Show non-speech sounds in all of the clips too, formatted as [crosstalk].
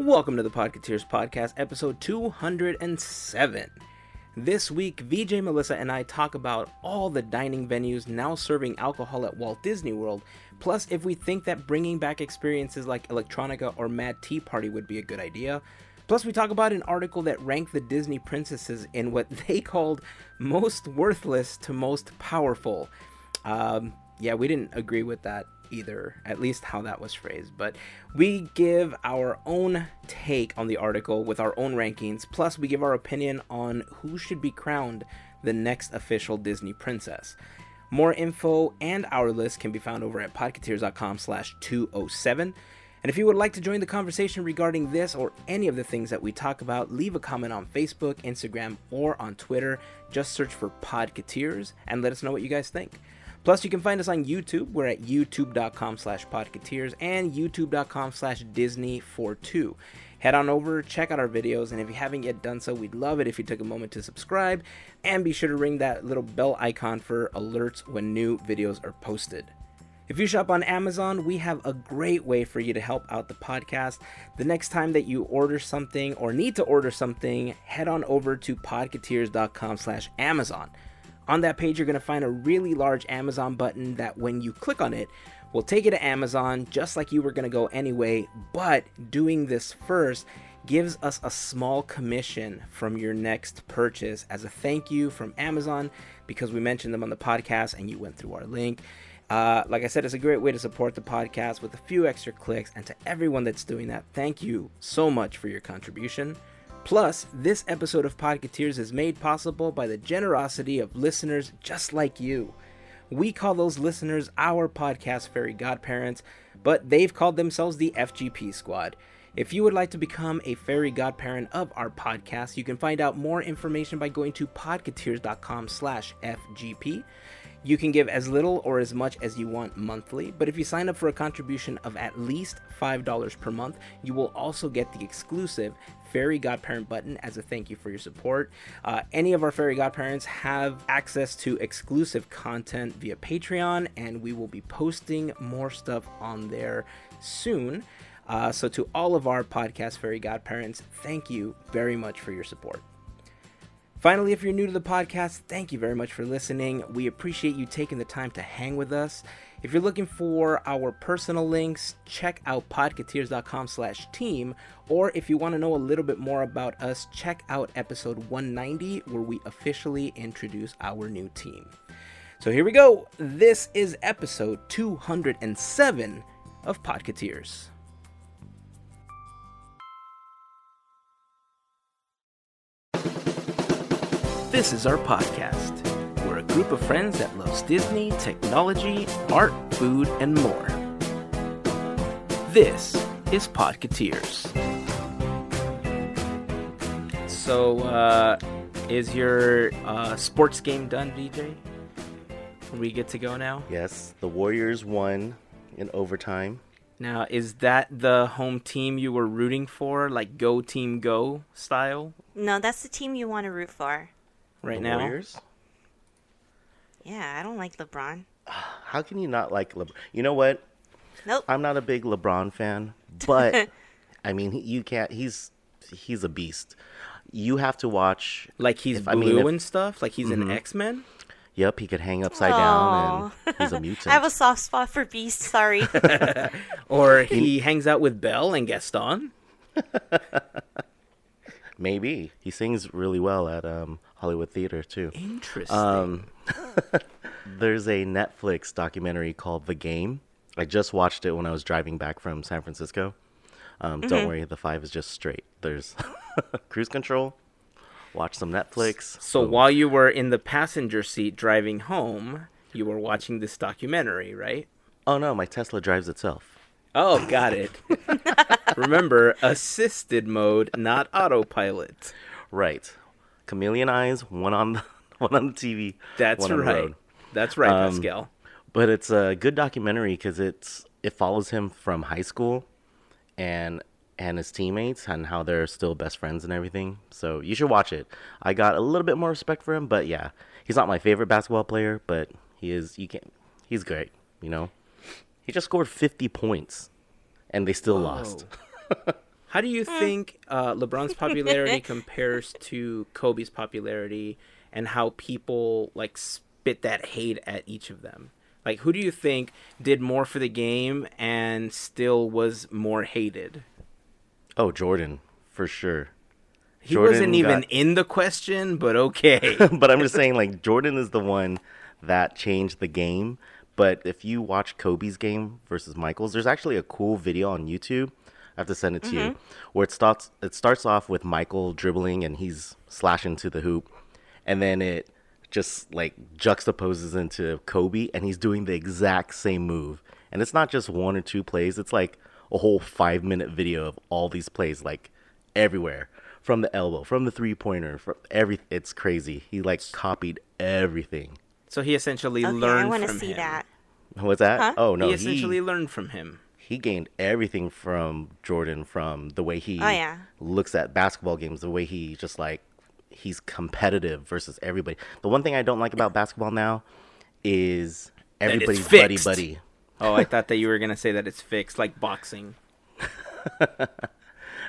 Welcome to the Podcateers Podcast, episode 207. This week, VJ Melissa and I talk about all the dining venues now serving alcohol at Walt Disney World, plus if we think that bringing back experiences like Electronica or Mad Tea Party would be a good idea. Plus, we talk about an article that ranked the Disney princesses in what [laughs] they called most worthless to most powerful. Um, yeah, we didn't agree with that either, at least how that was phrased. But we give our own take on the article with our own rankings, plus, we give our opinion on who should be crowned the next official Disney princess. More info and our list can be found over at podcateers.com slash 207. And if you would like to join the conversation regarding this or any of the things that we talk about, leave a comment on Facebook, Instagram, or on Twitter. Just search for Podcateers and let us know what you guys think. Plus, you can find us on YouTube. We're at youtube.com slash podcateers and youtube.com slash disney42. Head on over, check out our videos, and if you haven't yet done so, we'd love it if you took a moment to subscribe and be sure to ring that little bell icon for alerts when new videos are posted. If you shop on Amazon, we have a great way for you to help out the podcast. The next time that you order something or need to order something, head on over to podcateers.com slash Amazon. On that page, you're going to find a really large Amazon button that when you click on it, will take you to Amazon just like you were going to go anyway. But doing this first gives us a small commission from your next purchase as a thank you from Amazon because we mentioned them on the podcast and you went through our link. Uh, like I said, it's a great way to support the podcast with a few extra clicks. And to everyone that's doing that, thank you so much for your contribution. Plus, this episode of Podcateers is made possible by the generosity of listeners just like you. We call those listeners our podcast fairy godparents, but they've called themselves the FGP Squad. If you would like to become a fairy godparent of our podcast, you can find out more information by going to podcateers.com slash FGP. You can give as little or as much as you want monthly, but if you sign up for a contribution of at least $5 per month, you will also get the exclusive Fairy Godparent button as a thank you for your support. Uh, any of our Fairy Godparents have access to exclusive content via Patreon, and we will be posting more stuff on there soon. Uh, so, to all of our podcast Fairy Godparents, thank you very much for your support. Finally, if you're new to the podcast, thank you very much for listening. We appreciate you taking the time to hang with us. If you're looking for our personal links, check out podcateers.com slash team. Or if you want to know a little bit more about us, check out episode 190 where we officially introduce our new team. So here we go. This is episode 207 of Podcateers. This is our podcast. We're a group of friends that loves Disney, technology, art, food, and more. This is Podcateers. So, uh, is your uh, sports game done, VJ? We get to go now? Yes, the Warriors won in overtime. Now, is that the home team you were rooting for, like go team go style No, that's the team you want to root for. Right the now? Warriors? Yeah, I don't like LeBron. [sighs] How can you not like LeBron? You know what? Nope. I'm not a big LeBron fan, but [laughs] I mean, you can't. He's he's a beast. You have to watch. Like he's If- blue I mean, if- and stuff? Like he's an mm-hmm. X Men? Yep, he could hang upside down, and he's a [laughs] mutant. I have a soft spot for Beast. Sorry. [laughs] Or he hangs out with Belle and Gaston? Maybe he sings really well at um, Hollywood Theater too. Interesting. Um, [laughs] there's a Netflix documentary called The Game. I just watched it when I was driving back from San Francisco. Um, Don't worry, the five is just straight. There's [laughs] cruise control. Watch some Netflix. so while you were in the passenger seat driving home, you were watching this documentary, right? oh no, my Tesla drives itself. Oh, got it. [laughs] Remember, assisted mode, not autopilot. Right, chameleon eyes. One on the [laughs] one on the TV. That's one on the right. That's right, Um, Pascal. But it's a good documentary because it's it follows him from high school, and and his teammates and how they're still best friends and everything. So you should watch it. I got a little bit more respect for him, but yeah, he's not my favorite basketball player, but he is. You can he's great. You know, he just scored fifty points, and they still lost. [laughs] How do you think uh, LeBron's popularity [laughs] compares to Kobe's popularity, and how people like spit that hate at each of them? Like, who do you think did more for the game and still was more hated? Oh, Jordan, for sure. He Jordan wasn't even got- in the question, but okay. [laughs] but I'm just saying, like, Jordan is the one that changed the game. But if you watch Kobe's game versus Michael's, there's actually a cool video on YouTube. I have to send it to you, mm-hmm. where it starts. It starts off with Michael dribbling and he's slashing to the hoop, and then it just like juxtaposes into Kobe, and he's doing the exact same move. And it's not just one or two plays; it's like a whole five minute video of all these plays, like everywhere from the elbow, from the three pointer, from every. It's crazy. He like copied everything. so he essentially Okay, I learned want to see him. that. What's that? Huh? Oh no, he he essentially learned from him. he gained everything from Jordan from the way he Oh, yeah. looks at basketball games, the way he just like he's competitive versus everybody. The one thing I don't like about basketball now is everybody's buddy buddy. Oh, I thought that you were gonna say that it's fixed, like boxing. [laughs]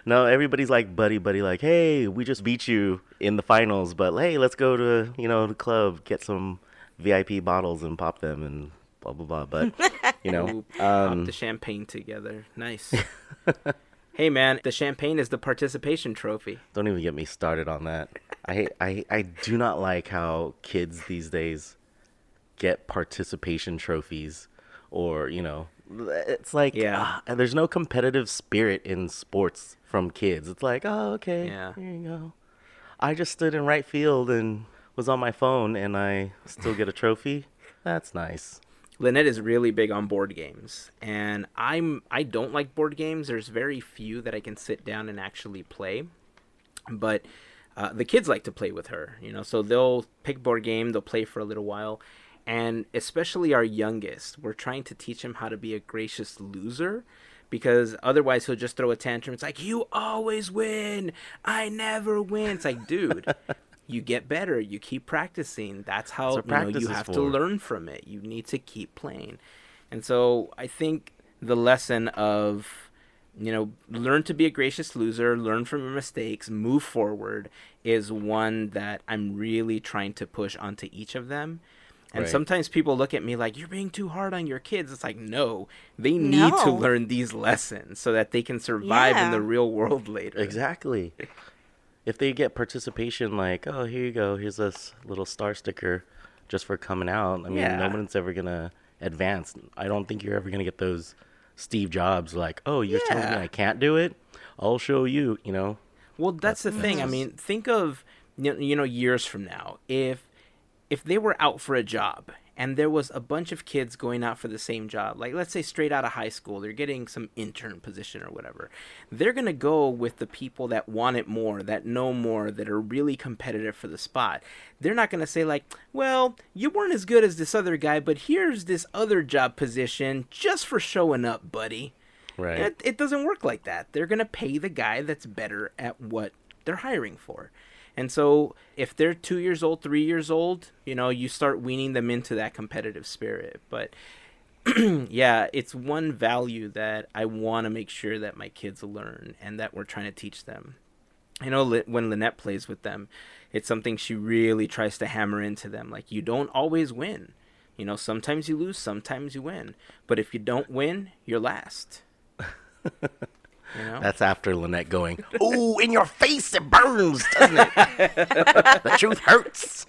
No, everybody's like buddy buddy like, "Hey, we just beat you in the finals, but hey, let's go to, you know, the club, get some VIP bottles and pop them and blah blah blah." But, [laughs] you know, um the champagne together. Nice. [laughs] hey man, the champagne is the participation trophy. Don't even get me started on that. I I I do not like how kids these days get participation trophies or, you know, it's like Yeah. ah, and there's no competitive spirit in sports from kids. It's like, "Oh, okay. Yeah. Here you go. I just stood in right field and was on my phone and I still get a trophy. That's nice." Lynette is really big on board games, and I'm I don't like board games. There's very few that I can sit down and actually play, but uh, the kids like to play with her. You know, so they'll pick board game, they'll play for a little while, and especially our youngest, we're trying to teach him how to be a gracious loser. Because otherwise he'll just throw a tantrum. It's like you always win. I never win. It's like, dude, you get better. You keep practicing. That's how what you know you is have to learn from it. You need to keep playing. And so I think the lesson of you know learn to be a gracious loser, learn from your mistakes, move forward is one that I'm really trying to push onto each of them. And Right. sometimes people look at me like you're being too hard on your kids. It's like no, they need to learn these lessons so that they can survive in the real world later. Exactly. [laughs] If they get participation, like, oh, here you go, here's this little star sticker just for coming out. I mean, Yeah. no one's ever gonna advance. I don't think you're ever gonna get those Steve Jobs like, oh, you're telling me I can't do it. I'll show you. You know, Well, that's the thing. I mean, think of you know years from now if if they were out for a job and there was a bunch of kids going out for the same job, like let's say straight out of high school, they're getting some intern position or whatever. They're going to go with the people that want it more, that know more, that are really competitive for the spot. They're not going to say like, "Well, you weren't as good as this other guy, but here's this other job position just for showing up, buddy." right? It, it doesn't work like that. They're going to pay the guy that's better at what they're hiring for. And so if they're two years old, three years old, you know, you start weaning them into that competitive spirit. But [clears throat] yeah, it's one value that I want to make sure that my kids learn and that we're trying to teach them. I know when Lynette plays with them, it's something she really tries to hammer into them. Like, you don't always win. You know, sometimes you lose, sometimes you win. But if you don't win, you're last. [laughs] You know? That's after Lynette going, "Ooh, in your face, it burns, doesn't it? the truth hurts."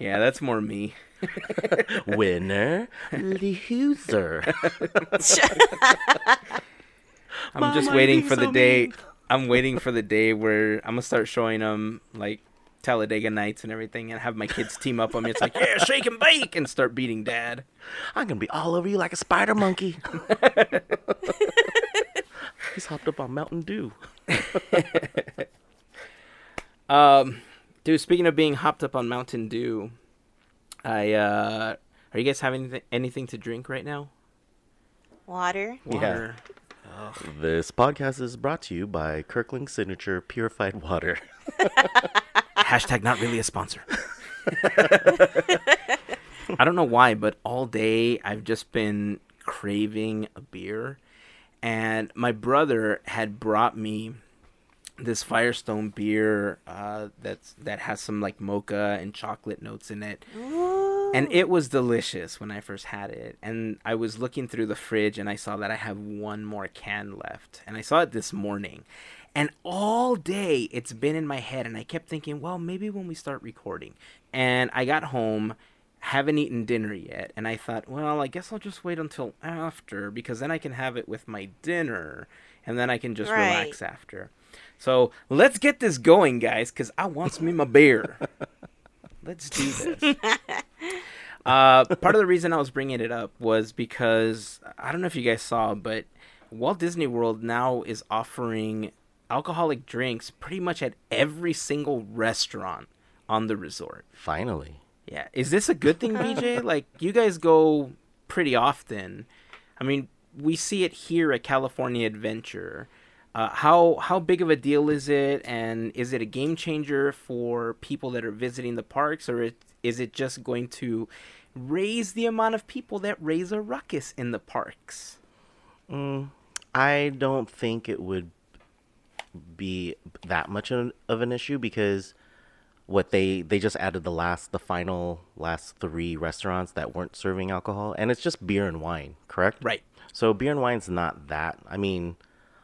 yeah, that's more me. [laughs] Winner, loser. I'm Mom, just waiting being for the so day. mean. I'm waiting for the day where I'm gonna start showing them like Talladega Nights and everything, and have my kids team up on me. It's like, yeah, shake and bake, and start beating dad. I'm gonna be all over you like a spider monkey. [laughs] He's hopped up on Mountain Dew. [laughs] Um, dude, speaking of being hopped up on Mountain Dew, I uh, are you guys having anything, anything to drink right now? Water. Yeah. Water. This podcast is brought to you by Kirkland Signature Purified Water. [laughs] Hashtag not really a sponsor. [laughs] I don't know why, but all day I've just been craving a beer. And my brother had brought me this Firestone beer uh, that's that has some like mocha and chocolate notes in it. Ooh. And it was delicious when I first had it. And I was looking through the fridge and I saw that I have one more can left. And I saw it this morning. And all day it's been in my head. And I kept thinking, well, maybe when we start recording. And I got home, haven't eaten dinner yet. And I thought, well, I guess I'll just wait until after because then I can have it with my dinner. And then I can just Right. relax after. So let's get this going, guys, because I wants me my beer. [laughs] let's do this. [laughs] Uh, part of the reason I was bringing it up was because I don't know if you guys saw, but Walt Disney World now is offering alcoholic drinks pretty much at every single restaurant on the resort. Finally. Yeah, is this a good thing, VJ? like you guys go pretty often. I mean, we see it here at California Adventure. Uh, how how big of a deal is it, and is it a game changer for people that are visiting the parks, or it, is it just going to raise the amount of people that raise a ruckus in the parks? Mm, I don't think it would be that much of of an issue because what they they just added the last the final last three restaurants that weren't serving alcohol and it's just beer and wine, correct? Right. So beer and wine's not that. I mean,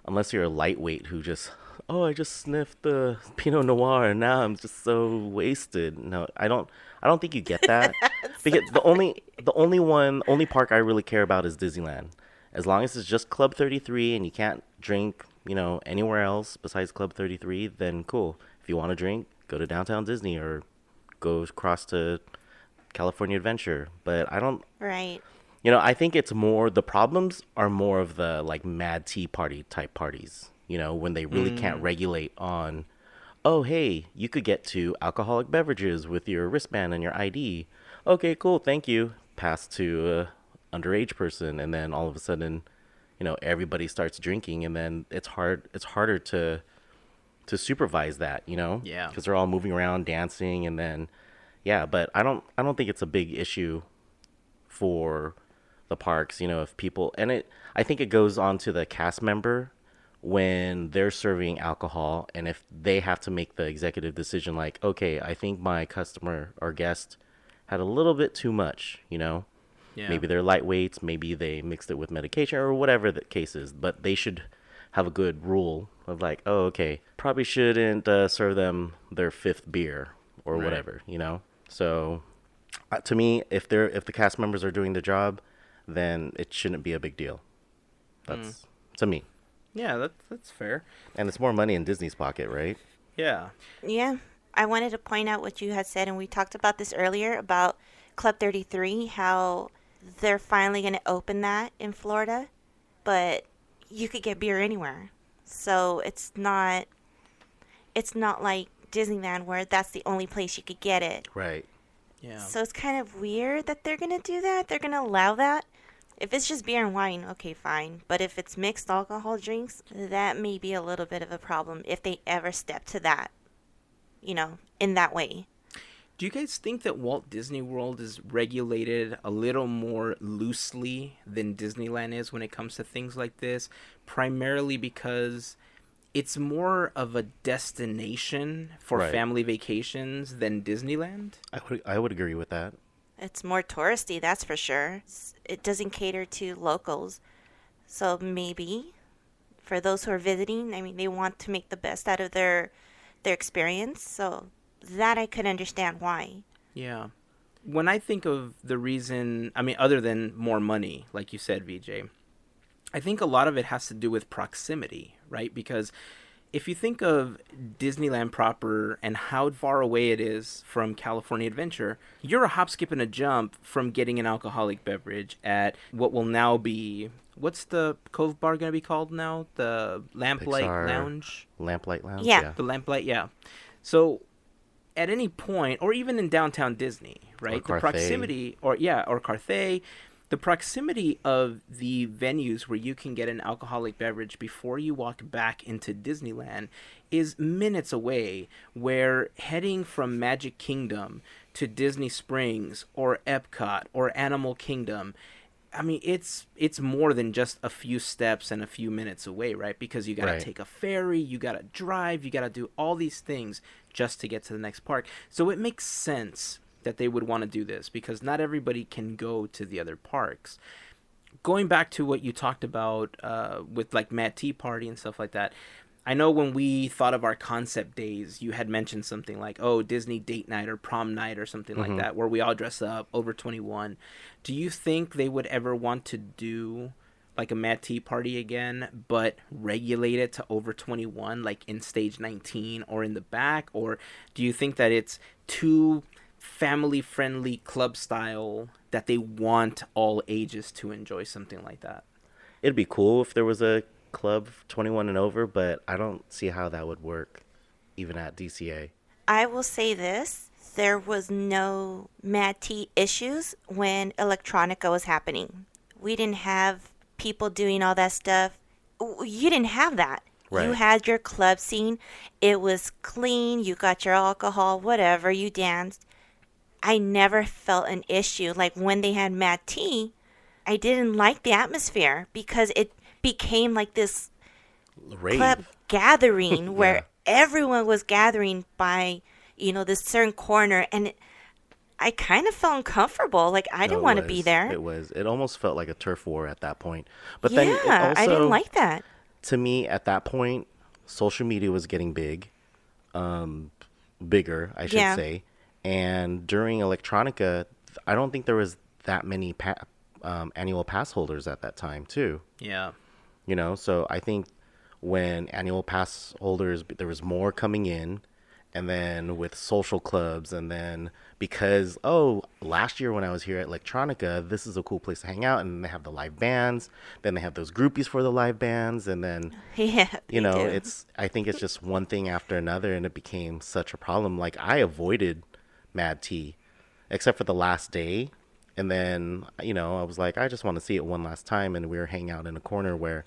unless you're a lightweight who just oh I just sniffed the [laughs] Pinot Noir and now I'm just so wasted. No, I don't. I don't think you get that [laughs] because the only the only one only park I really care about is Disneyland. As long as it's just Club 33 and you can't drink, you know, anywhere else besides Club 33, then cool. If you want to drink, go to downtown Disney or go across to California Adventure. But I don't Right. you know, I think it's more the problems are more of the like mad tea party type parties. You know, when they really can't mm. regulate on, oh hey, you could get to alcoholic beverages with your wristband and your ID. Okay, cool, thank you. Pass to a underage person, and then all of a sudden, you know, everybody starts drinking, and then it's hard. It's harder to to supervise that. You know, Yeah. because they're all moving around, dancing, and then yeah. But I don't. I don't think it's a big issue for the parks, you know, if people and it I think it goes on to the cast member when they're serving alcohol and if they have to make the executive decision like, okay, I think my customer or guest had a little bit too much, you know. Yeah. Maybe they're lightweights, maybe they mixed it with medication or whatever the case is, but they should have a good rule of like, oh, okay, probably shouldn't uh, serve them their fifth beer or Right. whatever, you know. So, uh, to me, if they're if the cast members are doing the job, then it shouldn't be a big deal. That's to me, Yeah, that's that's fair. and it's more money in Disney's pocket, right? Yeah. Yeah. I wanted to point out what you had said, and we talked about this earlier about Club 33, how they're finally going to open that in Florida, but you could get beer anywhere. So it's not it's not like Disneyland where that's the only place you could get it. Right. Yeah. So it's kind of weird that they're going to do that. They're going to allow that. If it's just beer and wine, okay, fine. But if it's mixed alcohol drinks, that may be a little bit of a problem if they ever step to that, you know, in that way. Do you guys think that Walt Disney World is regulated a little more loosely than Disneyland is when it comes to things like this? Primarily because it's more of a destination for Right. family vacations than Disneyland. I would I would agree with that. It's more touristy, that's for sure. It doesn't cater to locals. So maybe for those who are visiting, I mean, they want to make the best out of their their experience. So that I could understand why. Yeah. When I think of the reason, I mean, other than more money, like you said, VJ, I think a lot of it has to do with proximity, right? Because if you think of Disneyland proper and how far away it is from California Adventure, you're a hop, skip, and a jump from getting an alcoholic beverage at what will now be. What's the Cove Bar going to be called now? The Lamplight Pixar. Lounge? Lamplight Lounge. Yeah. The lamplight, yeah. So at any point, or even in downtown Disney, right? the proximity, or yeah, or Carthay, the proximity of the venues where you can get an alcoholic beverage before you walk back into Disneyland is minutes away. Where heading from Magic Kingdom to Disney Springs or Epcot or Animal Kingdom, I mean, it's it's more than just a few steps and a few minutes away, right? Because you got to Right. take a ferry, you got to drive, you got to do all these things just to get to the next park. So it makes sense that they would want to do this because not everybody can go to the other parks. Going back to what you talked about uh, with like Mad Tea Party and stuff like that, I know when we thought of our concept days, you had mentioned something like, oh, Disney date night or prom night or something like that, where we all dress up over 21. Do you think they would ever want to do like a Mad Tea Party again, but regulate it to over 21, like in stage 19 or in the back? Or do you think that it's too family friendly club style that they want all ages to enjoy something like that? It'd be cool if there was a club 21 and over, but I don't see how that would work, even at DCA. I will say this there was no Mad Tea issues when electronica was happening. We didn't have people doing all that stuff. You didn't have that. You had your club scene. It was clean. You got your alcohol, whatever. You danced. I never felt an issue. Like when they had Mad Tea, I didn't like the atmosphere because it became like this Rave. club gathering [laughs] where Yeah. everyone was gathering by you know this certain corner and it, i kind of felt uncomfortable like i didn't it want to be there It was. It almost felt like a turf war at that point. But yeah then it also, i didn't like that to me at that point, social media was getting big, um, bigger, I should Yeah. say. And during Electronica, I don't think there was that many pa- um, annual pass holders at that time, too. Yeah. You know, so I think when annual pass holders, there was more coming in, and then with social clubs, and then because oh, last year when I was here at Electronica, this is a cool place to hang out, and they have the live bands, then they have those groupies for the live bands, and then [laughs] yeah you know do. it's i think it's just one thing after another and it became such a problem like i avoided mad tea except for the last day and then you know i was like i just want to see it one last time and we were hanging out in a corner where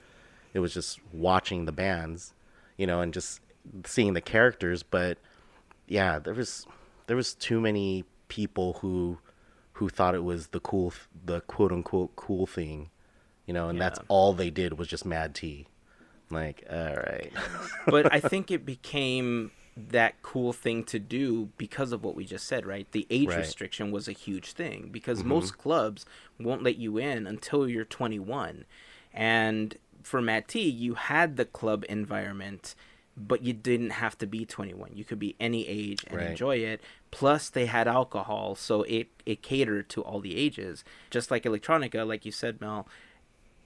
it was just watching the bands you know and just seeing the characters but yeah there was there was too many people who who thought it was the cool the quote unquote cool thing you know and that's all they did was just mad tea like all right [laughs] but I think it [laughs] became that cool thing to do because of what we just said, right? The age Right. restriction was a huge thing because mm-hmm. most clubs won't let you in until you're 21. And for Mad Tea, you had the club environment, but you didn't have to be 21. You could be any age and Right. enjoy it. Plus, they had alcohol, so it, it catered to all the ages. Just like Electronica, like you said, Mel,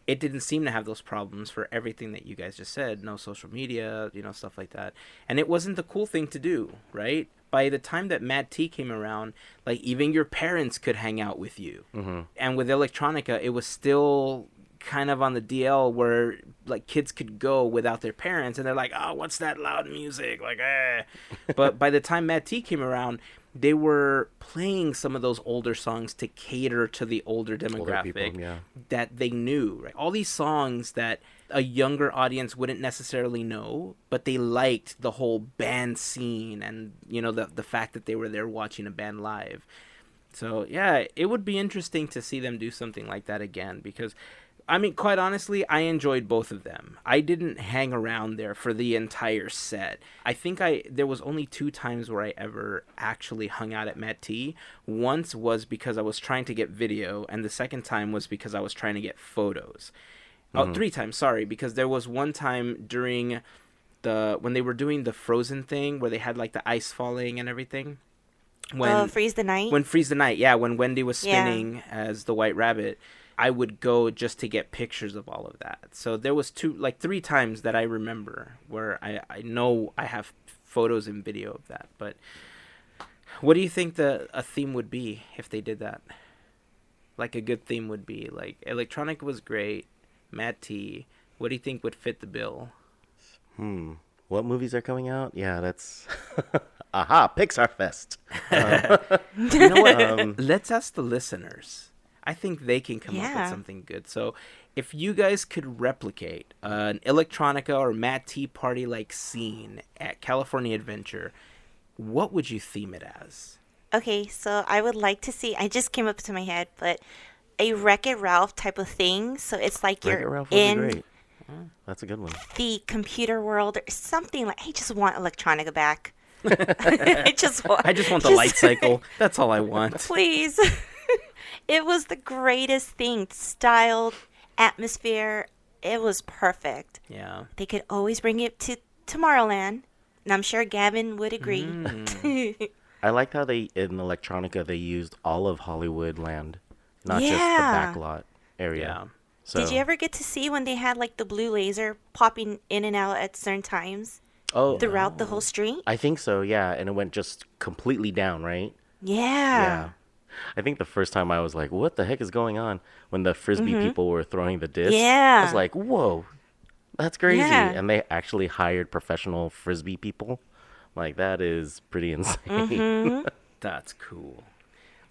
it didn't seem to have those problems for everything that you guys just said no social media you know stuff like that and it wasn't the cool thing to do right by the time that mad tea came around like even your parents could hang out with you mm-hmm. and with electronica it was still kind of on the dl where like kids could go without their parents and they're like oh what's that loud music like eh but by the time mad tea came around they were playing some of those older songs to cater to the older demographic people, yeah. that they knew. Right? All these songs that a younger audience wouldn't necessarily know, but they liked the whole band scene and you know the the fact that they were there watching a band live. So yeah, it would be interesting to see them do something like that again because I mean, quite honestly, I enjoyed both of them. I didn't hang around there for the entire set. I think I there was only two times where I ever actually hung out at Mad Tea. Once was because I was trying to get video, and the second time was because I was trying to get photos. Oh, mm-hmm. three times, sorry, because there was one time during the when they were doing the Frozen thing where they had like the ice falling and everything. Oh, when oh freeze the night when Freeze the Night, yeah, when Wendy was Yeah. spinning as the White Rabbit, I would go just to get pictures of all of that. So there was two, like three times that I remember where I I know I have photos and video of that. But what do you think the a theme would be if they did that? Like a good theme would be like electronic was great, Mad Tea. What do you think would fit the bill? hmm what movies are coming out yeah that's [laughs] aha pixar fest [laughs] You know what? Um, Let's ask the listeners. I think they can come up with something good. So, if you guys could replicate uh, an electronica or Mad Tea party like scene at California Adventure, what would you theme it as? Okay, so I would like to see. I just came up to my head, but a Wreck It Ralph type of thing. So it's like Wreck-It you're Ralph would be in great. That's a good one. the computer world or something like. I just want electronica back. [laughs] [laughs] I just [laughs] want. I just want the light cycle. That's all I want. Please. It was the greatest thing. Styled, atmosphere. It was perfect. Yeah. They could always bring it to Tomorrowland. And I'm sure Gavin would agree. Mm. [laughs] I liked how they in Electronica they used all of Hollywood land, not just the Yeah. backlot area. Yeah. So, Did you ever get to see when they had like the blue laser popping in and out at certain times Oh, throughout the whole street? I think so. Yeah, and it went just completely down, right? Yeah. Yeah. I think the first time I was like, "What the heck is going on?" When the frisbee people were throwing the disc, I Mm-hmm. Was like, "Whoa, that's crazy!" Yeah. And they actually hired professional frisbee people. Like that is pretty [laughs] insane. Mm-hmm. [laughs] That's cool.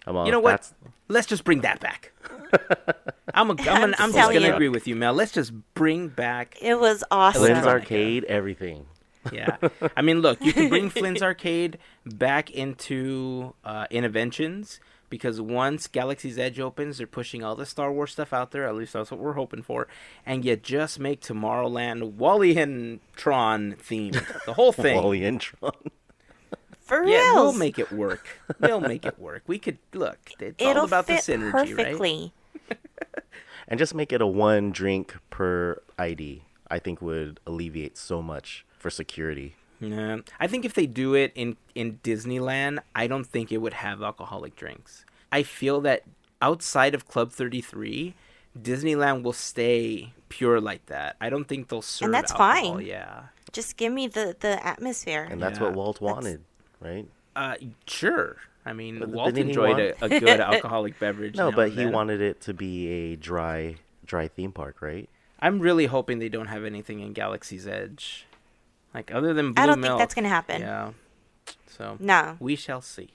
I'm all, You know what? That's, Let's just bring that back. [laughs] I'm, a, I'm, gonna, I'm just gonna you. agree with you, Mel. Let's just bring back. It was awesome. Flynn's Arcade, everything. Yeah, I mean, look, you can bring Flynn's Arcade back into uh, Innoventions because once Galaxy's Edge opens, they're pushing all the Star Wars stuff out there. At least that's what we're hoping for. And you just make Tomorrowland WALL-E and Tron themed, the whole [laughs] thing. WALL-E and Tron. For real. Yeah, we'll make it work. We'll make it work. We could look. It's all It'll about the fit synergy, right? perfectly. and just make it a one drink per ID. I think would alleviate so much for security. Yeah, I think if they do it in in Disneyland, I don't think it would have alcoholic drinks. I feel that outside of Club 33, Disneyland will stay pure like that. I don't think they'll serve And that's alcohol, fine. Yeah. Just give me the, the atmosphere. And that's Yeah, what Walt that's- wanted, right? Uh sure. I mean, But Walt enjoyed want- a, a [laughs] good alcoholic beverage. No, but he then. wanted it to be a dry dry theme park, right? I'm really hoping they don't have anything in Galaxy's Edge. Like other than Blue I don't Milk. think that's gonna happen. Yeah. So No. we shall see.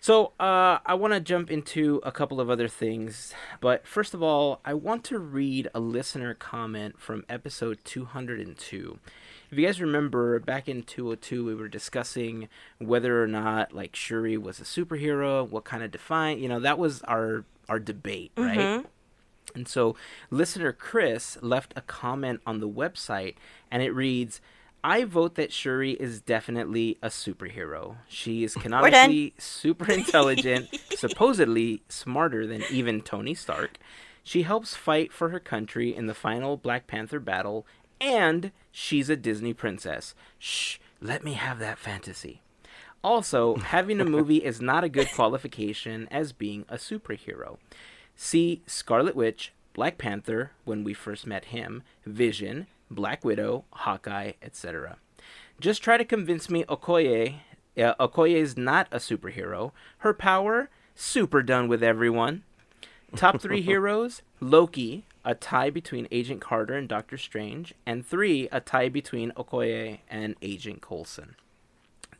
so uh, I want to jump into a couple of other things, but first of all, I want to read a listener comment from episode 202. If you guys remember, back in 202, we were discussing whether or not like Shuri was a superhero, what kind of define, you know, that was our our debate, right? And so, listener Chris left a comment on the website, and it reads, I vote that Shuri is definitely a superhero. She is canonically super intelligent, [laughs] supposedly smarter than even Tony Stark. She helps fight for her country in the final Black Panther battle, and she's a Disney princess. Shh, let me have that fantasy. Also, having a [laughs] movie is not a good qualification as being a superhero. See Scarlet Witch, Black Panther, when we first met him, Vision, Black Widow, Hawkeye, etc. Just try to convince me Okoye, uh, Okoye is not a superhero. Her power, super done with everyone. Top three [laughs] heroes Loki, a tie between Agent Carter and Doctor Strange, and three, a tie between Okoye and Agent Coulson.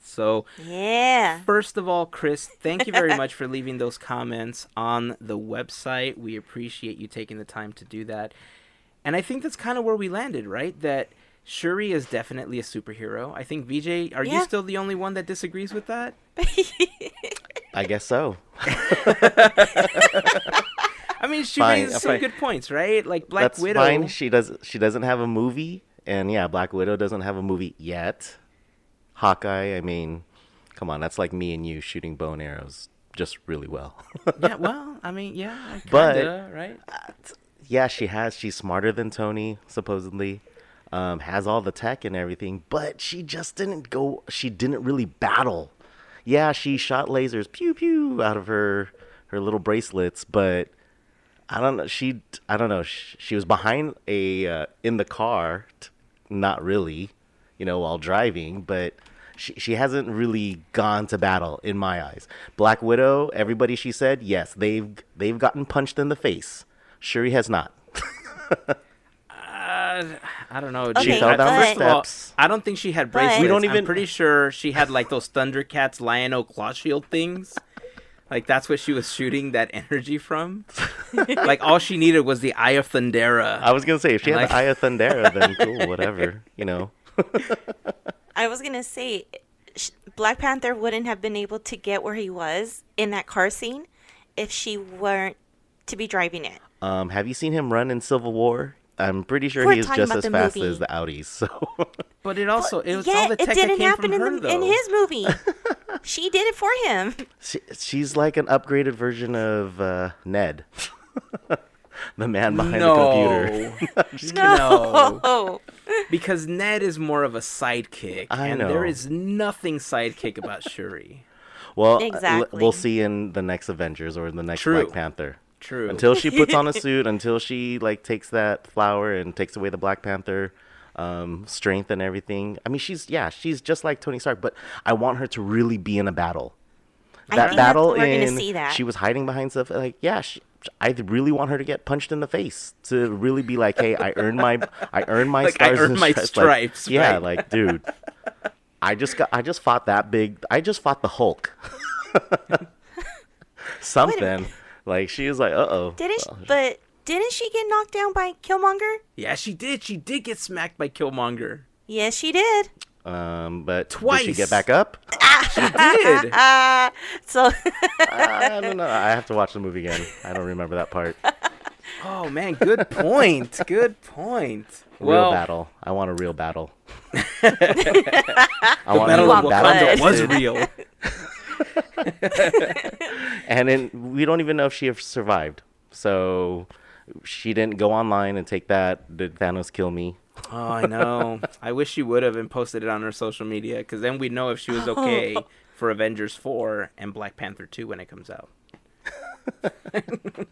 So, Yeah. First of all, Chris, thank you very [laughs] much for leaving those comments on the website. We appreciate you taking the time to do that. And I think that's kind of where we landed, right? That Shuri is definitely a superhero. I think VJ, are you still the only one that disagrees with that? [laughs] I guess so. [laughs] I mean, she Fine, raised uh, some fine. good points, right? Like Black That's Widow. fine. She does. She doesn't have a movie, and yeah, Black Widow doesn't have a movie yet. Hawkeye. I mean, come on, that's like me and you shooting bow and arrows just really well. [laughs] yeah, well, I mean, yeah, kinda, But- right? yeah, she has. She's smarter than Tony, supposedly. Um, has all the tech and everything, but she just didn't go. She didn't really battle. Yeah, she shot lasers, pew pew, out of her her little bracelets, but I don't know. She, I don't know. She, she was behind a uh, in the car, t- not really, you know, while driving, but she she hasn't really gone to battle in my eyes. Black Widow, everybody she said, yes, they've they've gotten punched in the face. Shuri has not. Uh, I don't know. She fell I- down the first of all, steps. I don't think she had But- bracelets. We don't I'm even- pretty sure she had like those Thundercats Lion-O claw shield things. Like that's what she was shooting that energy from. [laughs] like all she needed was the Eye of Thundera. I was gonna say if she had Like- the Eye of Thundera, then cool, [laughs] whatever, you know. [laughs] I was gonna say, Black Panther wouldn't have been able to get where he was in that car scene if she weren't to be driving it. Um, have you seen him run in Civil War? I'm pretty sure We're he is just as fast movie. as the Audis. So [laughs] But it also it was yeah, all the it tech that didn't came happen from her in the in his movie. [laughs] she did it for him. she, she's like an upgraded version of uh, Ned, the man behind the computer. no, [laughs] Oh, [laughs] because Ned is more of a sidekick, I and know. there is nothing sidekick about Shuri. Well, uh, Exactly. we'll see in the next Avengers or in the next True. Black Panther. True. Until she puts on a [laughs] suit, until she like takes that flower and takes away the Black Panther um, strength and everything. I mean, she's yeah, she's just like Tony Stark, but I want her to really be in a battle. I That think battle we're in see that. she was hiding behind stuff. Like yeah, she, I really want her to get punched in the face to really be like, hey, I earned my I earned my [laughs] Like, I stars earned and my stripes. stripes, Like, yeah, like dude. I just got I just fought that big I just fought the Hulk. [laughs] Something. Like she was like, uh oh. didn't she, but didn't she get knocked down by Killmonger? yeah, she did. She did get smacked by Killmonger. Yes, she did. Um, but did she get back up? She did. Uh, [laughs] so I don't know. I have to watch the movie again. I don't remember that part. Oh man, good point. Good point. Real well, battle. I want a real battle. [laughs] I want a Battle You of want to. Wakanda was real. [laughs] And then we don't even know if she have survived. So she didn't go online and take that. Did Thanos kill me? Oh, I know. I wish she would have and posted it on her social media because then we'd know if she was okay [laughs] oh. for Avengers 4 and Black Panther 2 when it comes out. [laughs]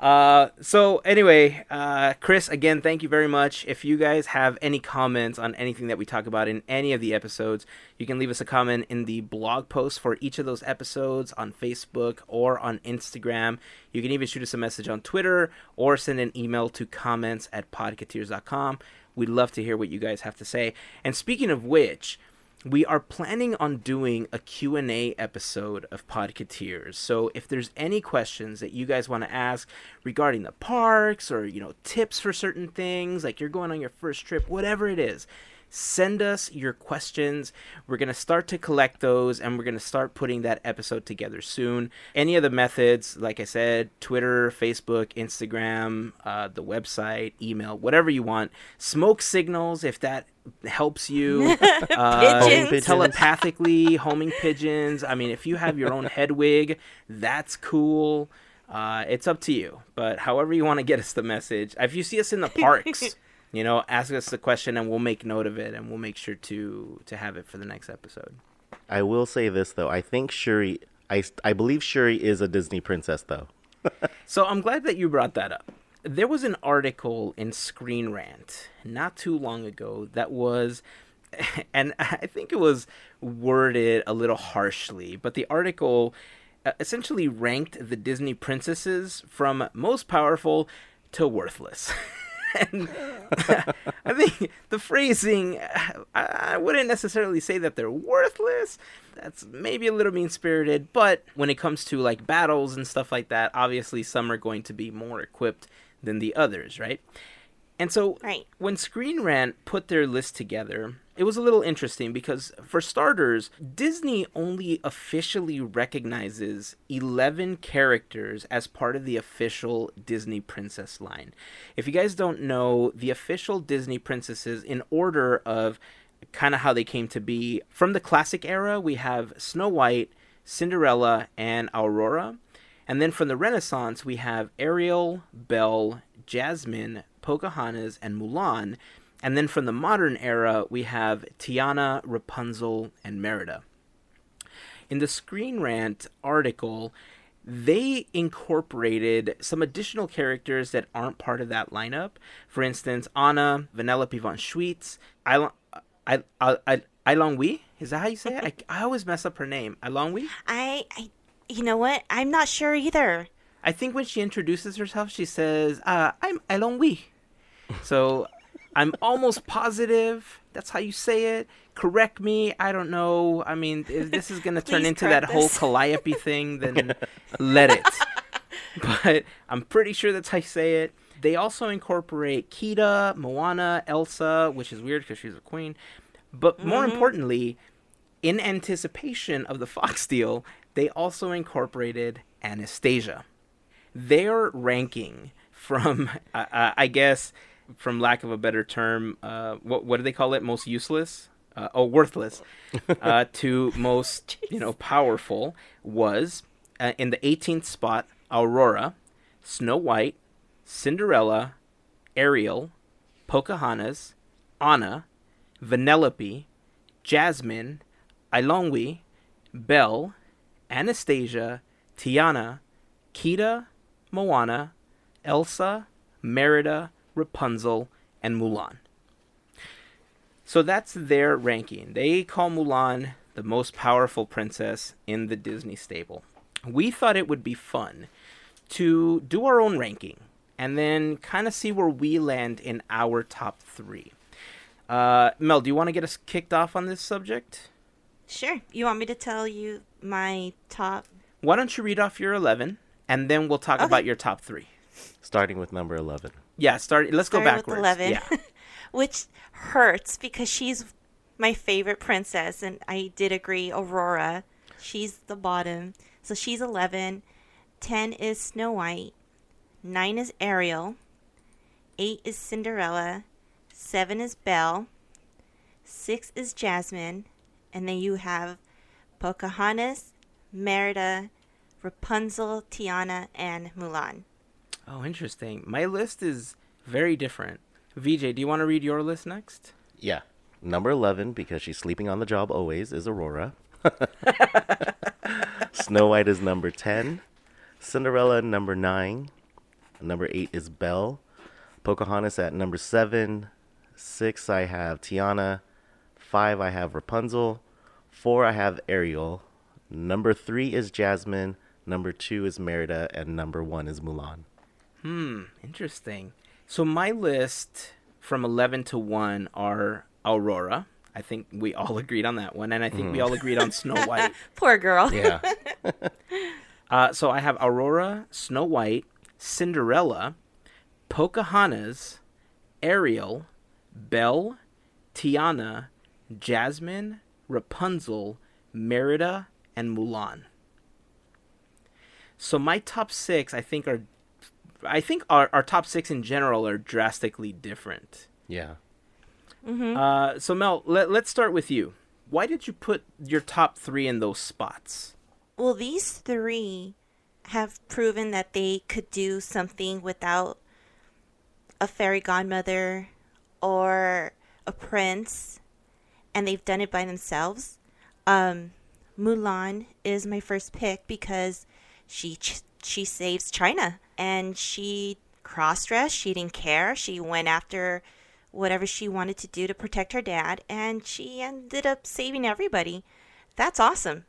uh, so, anyway, uh, Chris, again, thank you very much. If you guys have any comments on anything that we talk about in any of the episodes, you can leave us a comment in the blog post for each of those episodes on Facebook or on Instagram. You can even shoot us a message on Twitter or send an email to comments at podcateers.com. We'd love to hear what you guys have to say. And speaking of which, we are planning on doing a q&a episode of podcateers. So if there's any questions that you guys want to ask regarding the parks or you know tips for certain things like you're going on your first trip whatever it is send us your questions. We're going to start to collect those and we're going to start putting that episode together soon. Any of the methods like i said twitter facebook instagram uh, the website email whatever you want. Smoke signals if that helps you [laughs] uh, Pigeons. Pigeons. telepathically homing pigeons. I mean, if you have your own [laughs] head wig, that's cool. Uh, it's up to you. But however you want to get us the message, if you see us in the parks, [laughs] you know, ask us the question and we'll make note of it and we'll make sure to to have it for the next episode. I will say this though. I think Shuri. I I believe Shuri is a Disney princess though. So I'm glad that you brought that up. There was an article in Screen Rant not too long ago that was, [laughs] and I think it was worded a little harshly, but the article uh, essentially ranked the Disney princesses from most powerful to worthless. [laughs] and [laughs] I think the phrasing, I, I wouldn't necessarily say that they're worthless. That's maybe a little mean spirited, but when it comes to like battles and stuff like that, obviously some are going to be more equipped than the others, right? And so Right. when Screen Rant put their list together, it was a little interesting because, for starters, Disney only officially recognizes 11 characters as part of the official Disney princess line. If you guys don't know, the official Disney princesses, in order of kind of how they came to be, from the classic era, we have Snow White, Cinderella, and Aurora. And then from the Renaissance, we have Ariel, Belle, Jasmine, Pocahontas, and Mulan. And then from the modern era, we have Tiana, Rapunzel, and Merida. In the Screen Rant article, they incorporated some additional characters that aren't part of that lineup. For instance, Anna, Vanellope von Schweetz, Ilon, I, I, I, Ilongwi? Is that how you say it? I, I always mess up her name. Ilongwi? I, I, you know what? I'm not sure either. I think when she introduces herself, she says, uh, "I'm Eilonwy." So I'm almost positive that's how you say it. Correct me. I don't know. I mean, if this is gonna [laughs] turn into that correct whole. [laughs] Calliope thing, then let it. But I'm pretty sure that's how you say it. They also incorporate Kida, Moana, Elsa, which is weird because she's a queen. But more importantly, in anticipation of the Fox deal, they also incorporated Anastasia. Their ranking from, [laughs] uh, I guess, from lack of a better term, uh, what what do they call it? Most useless, uh, oh, worthless, [laughs] uh, to most you know powerful was uh, in the 18th spot Aurora, Snow White, Cinderella, Ariel, Pocahontas, Anna, Vanellope, Jasmine, Eilonwy, Belle, Anastasia, Tiana, Kida, Moana, Elsa, Merida, Rapunzel, and Mulan. So that's their ranking. They call Mulan the most powerful princess in the Disney stable. We thought it would be fun to do our own ranking and then kind of see where we land in our top three. Uh, Mel, do you want to get us kicked off on this subject? Sure. You want me to tell you my top? Why don't you read off your 11 and then we'll talk Okay. about your top three. Starting with number 11. Yeah, start. Let's go Starting backwards. With 11, Yeah. [laughs] which hurts because she's my favorite princess, and I did agree. Aurora, she's the bottom, so she's 11. 10 is Snow White. 9 is Ariel. 8 is Cinderella. 7 is Belle. 6 is Jasmine. And then you have Pocahontas, Merida, Rapunzel, Tiana, and Mulan. Oh, interesting. My list is very different. VJ, do you want to read your list next? Yeah. Number 11, because she's sleeping on the job always, is Aurora. [laughs] Snow White is number 10. Cinderella, number 9. Number 8 is Belle. Pocahontas at number 7. 6, I have Tiana. 5, I have Rapunzel. 4, I have Ariel. Number 3 is Jasmine. Number 2 is Merida. And number 1 is Mulan. Hmm, interesting. So my list from 11 to 1 are Aurora. I think we all [laughs] agreed on that one, and I think we all agreed on Snow [laughs] White. Poor girl. Yeah. [laughs] Uh, so I have Aurora, Snow White, Cinderella, Pocahontas, Ariel, Belle, Tiana, Jasmine, Rapunzel, Merida, and Mulan. So my top six, I think, are, I think our, our top six in general are drastically different. yeah. Uh, so Mel, let, let's start with you. Why did you put your top three in those spots? Well, these three have proven that they could do something without a fairy godmother or a prince, and they've done it by themselves. Um, Mulan is my first pick because she ch- she saves China and she cross dressed. She didn't care. She went after whatever she wanted to do to protect her dad, and she ended up saving everybody. That's awesome.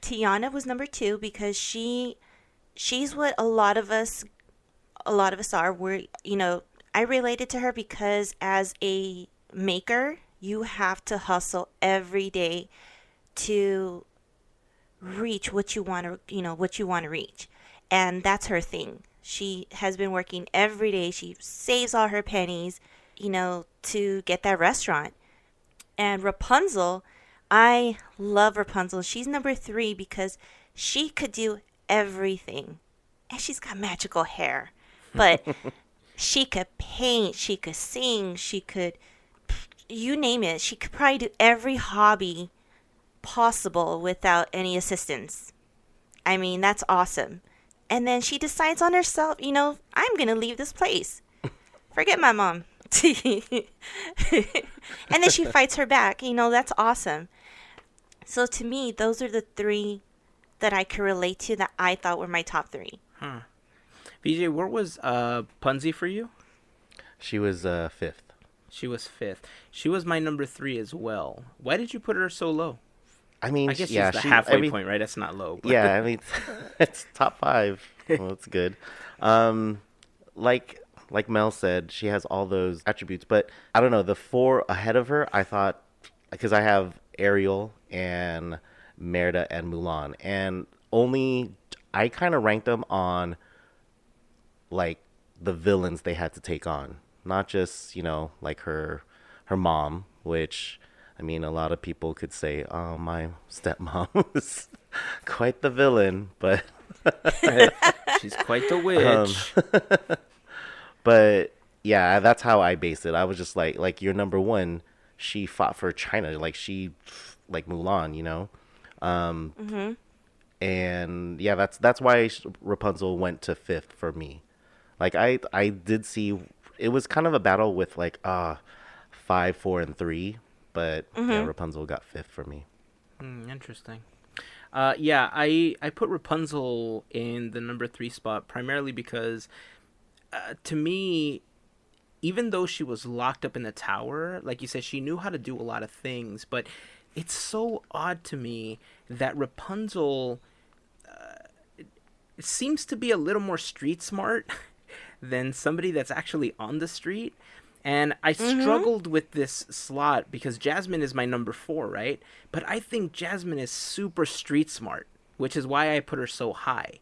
Tiana was number two because she she's what a lot of us a lot of us are. We're you know, I related to her because as a maker, you have to hustle every day to reach what you want to you know what you want to reach. And that's her thing. She has been working every day. She saves all her pennies you know to get that restaurant. And rapunzel i love rapunzel. She's number three because she could do everything. And she's got magical hair. But [laughs] she could paint she could sing she could you name it she could probably do every hobby possible without any assistance. I mean, that's awesome. And then she decides on herself, you know, I'm going to leave this place. [laughs] Forget my mom. [laughs] and then she fights her back. You know, that's awesome. So to me, those are the three that I could relate to that I thought were my top three. Hmm. VJ, where was uh, Punzi for you? She was uh, fifth. She was fifth. She was my number three as well. Why did you put her so low? I mean, I guess yeah, she's the she, halfway every- point, right? That's not low. but- yeah, [laughs] I mean, [laughs] it's top five. Well, that's good. Um, like like Mel said, she has all those attributes, but I don't know the four ahead of her. I thought because I have Ariel and Merida and Mulan, and only I kind of ranked them on like the villains they had to take on, not just you know like her her mom, which I mean a lot of people could say, oh my stepmom [laughs] was quite the villain, but [laughs] She's quite the witch. [laughs] but yeah, that's how I based it. I was just like, like your number one, she fought for China, like she, like Mulan, you know, um, Mm-hmm. and yeah, that's that's why Rapunzel went to fifth for me. Like I I did see it was kind of a battle with like uh five, four, and three, but yeah, Rapunzel got fifth for me. Hmm, interesting. Uh, yeah, I I put Rapunzel in the number three spot primarily because, uh, to me, even though she was locked up in the tower, like you said, she knew how to do a lot of things. But it's so odd to me that Rapunzel uh, it, it seems to be a little more street smart [laughs] than somebody that's actually on the street. And I mm-hmm. struggled with this slot because Jasmine is my number four, right? But I think Jasmine is super street smart, which is why I put her so high.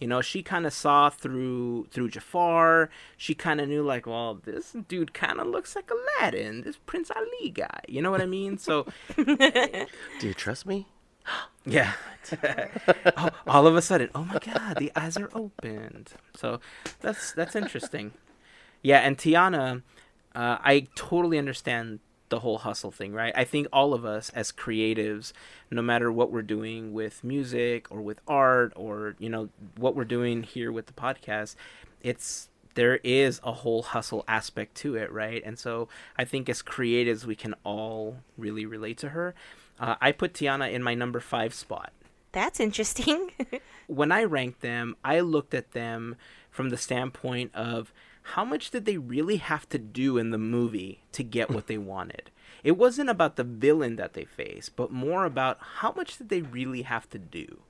You know, she kind of saw through through Jafar. She kind of knew like, well, this dude kind of looks like Aladdin, this Prince Ali guy. You know what I mean? So, [laughs] [laughs] Do you trust me? [gasps] yeah. [laughs] Oh, all of a sudden, oh my god, the eyes are opened. So that's that's interesting. Yeah, and Tiana, uh, I totally understand the whole hustle thing, right? I think all of us as creatives, no matter what we're doing with music or with art or you know what we're doing here with the podcast, it's there is a whole hustle aspect to it, right? And so I think as creatives, we can all really relate to her. Uh, I put Tiana in my number five spot That's interesting. [laughs] when I ranked them, I looked at them from the standpoint of how much did they really have to do in the movie to get what they wanted. It wasn't about the villain that they faced, but more about how much did they really have to do.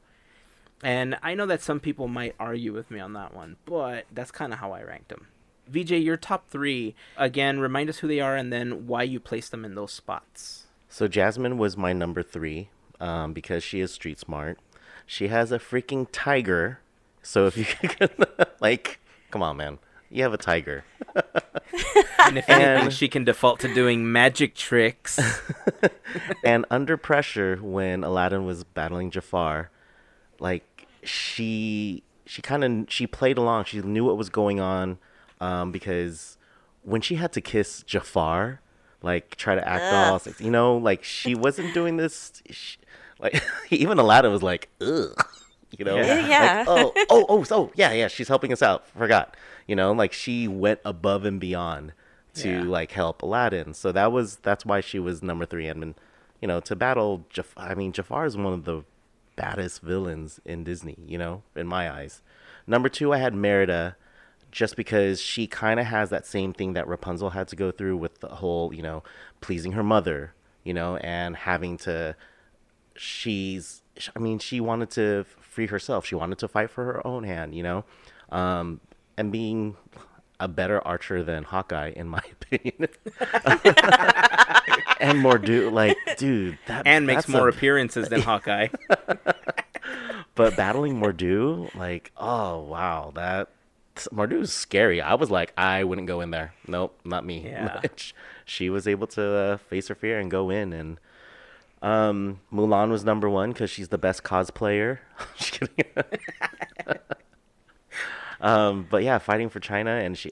And I know that some people might argue with me on that one, but that's kind of how I ranked them. VJ, your top three, again, remind us who they are and then why you placed them in those spots. So Jasmine was my number three um, because she is street smart. She has a freaking tiger. So if you [laughs] can, like, come on, man, you have a tiger. [laughs] And if anything, she can default to doing magic tricks. [laughs] and under pressure when Aladdin was battling Jafar, like she she kind of she played along. She knew what was going on um, because when she had to kiss Jafar, like try to act all, Ugh. sex- you know, like she wasn't doing this. She, like [laughs] even Aladdin was like, ugh, [laughs] you know, Yeah. Like, oh, oh, oh, so yeah, yeah, she's helping us out. Forgot, you know, like she went above and beyond to Yeah. like help Aladdin. So that was that's why she was number three. And you know, to battle Jafar. I mean, Jafar is one of the baddest villains in Disney. You know, in my eyes. Number two, I had Merida, just because she kind of has that same thing that Rapunzel had to go through with the whole, you know, pleasing her mother, you know, and having to. She's. I mean, she wanted to free herself. She wanted to fight for her own hand, you know, um, and being a better archer than Hawkeye, in my [laughs] opinion. [laughs] and more dude, like dude, that and makes more a- appearances than [laughs] Hawkeye. But battling Mor'du, like, oh wow, that Mor'du's scary. I was like, I wouldn't go in there. Nope, not me. Yeah. [laughs] she was able to uh, face her fear and go in, and um, Mulan was number one because she's the best cosplayer. [laughs] Just kidding. [laughs] um, but yeah, fighting for China, and she,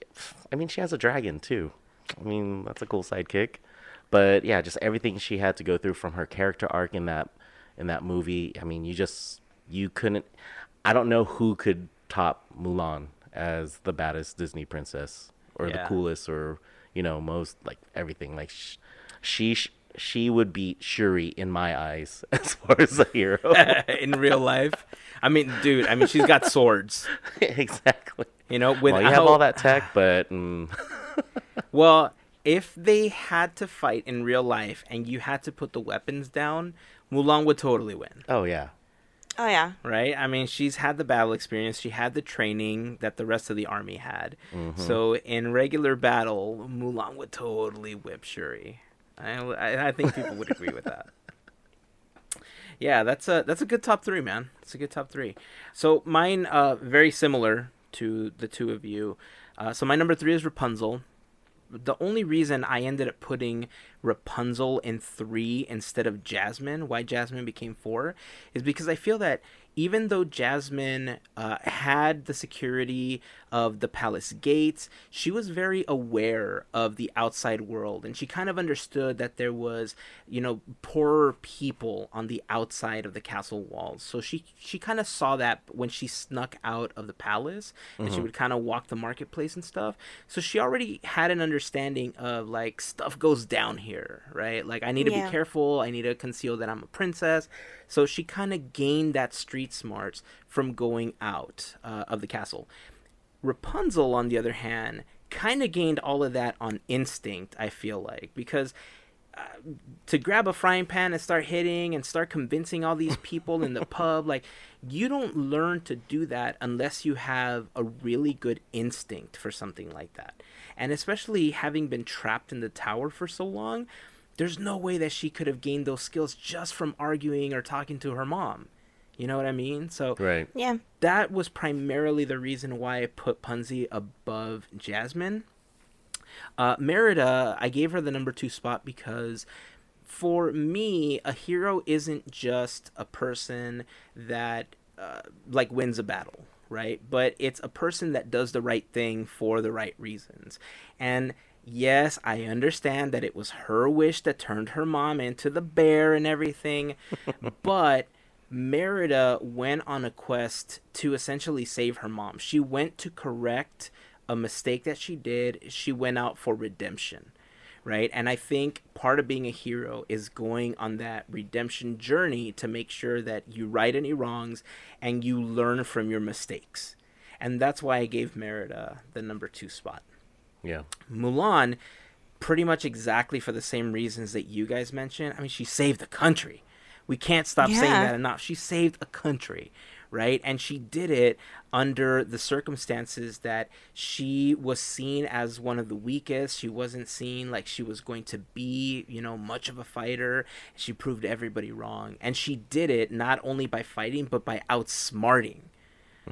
I mean, she has a dragon too. I mean, that's a cool sidekick. But yeah, just everything she had to go through from her character arc in that in that movie. I mean, you just you couldn't. I don't know who could top Mulan as the baddest Disney princess or the coolest or you know most like everything. Like sh- she sh- she would beat Shuri in my eyes [laughs] as far as a hero. [laughs] in real life. I mean, dude, I mean, she's got swords. [laughs] exactly. You know, with Well, you have all that tech, but mm, Well, if they had to fight in real life and you had to put the weapons down, Mulan would totally win, oh yeah, oh yeah. right? I mean, she's had the battle experience, she had the training that the rest of the army had. So in regular battle, Mulan would totally whip Shuri. I, I, I think people would agree with that. [laughs] Yeah, that's a that's a good top three, man. It's a good top three. So mine, uh, very similar to the two of you. Uh, so my number three is Rapunzel. The only reason I ended up putting Rapunzel in three instead of Jasmine, why Jasmine became four, is because I feel that even though Jasmine uh, had the security of the palace gates, she was very aware of the outside world and she kind of understood that there was, you know, poorer people on the outside of the castle walls. So she she kind of saw that when she snuck out of the palace and she would kind of walk the marketplace and stuff. So she already had an understanding of like stuff goes down here, right? Like I need to Yeah. be careful, I need to conceal that I'm a princess. So she kind of gained that street smarts from going out uh, of the castle. Rapunzel, on the other hand, kind of gained all of that on instinct, I feel like, because uh, to grab a frying pan and start hitting and start convincing all these people in the [laughs] pub, like, you don't learn to do that unless you have a really good instinct for something like that. And especially having been trapped in the tower for so long, there's no way that she could have gained those skills just from arguing or talking to her mom. You know what I mean? So Right. Yeah. that was primarily the reason why I put Punzi above Jasmine. Uh, Merida, I gave her the number two spot because for me, a hero isn't just a person that uh, like wins a battle, right? But it's a person that does the right thing for the right reasons. And yes, I understand that it was her wish that turned her mom into the bear and everything, [laughs] but Merida went on a quest to essentially save her mom. She went to correct a mistake that she did. She went out for redemption, right? And I think part of being a hero is going on that redemption journey to make sure that you right any wrongs and you learn from your mistakes. And that's why I gave Merida the number two spot. Yeah. Mulan, pretty much exactly for the same reasons that you guys mentioned. I mean, she saved the country. We can't stop saying that enough. She saved a country, right? And she did it under the circumstances that she was seen as one of the weakest. She wasn't seen like she was going to be, you know, much of a fighter. She proved everybody wrong. And she did it not only by fighting, but by outsmarting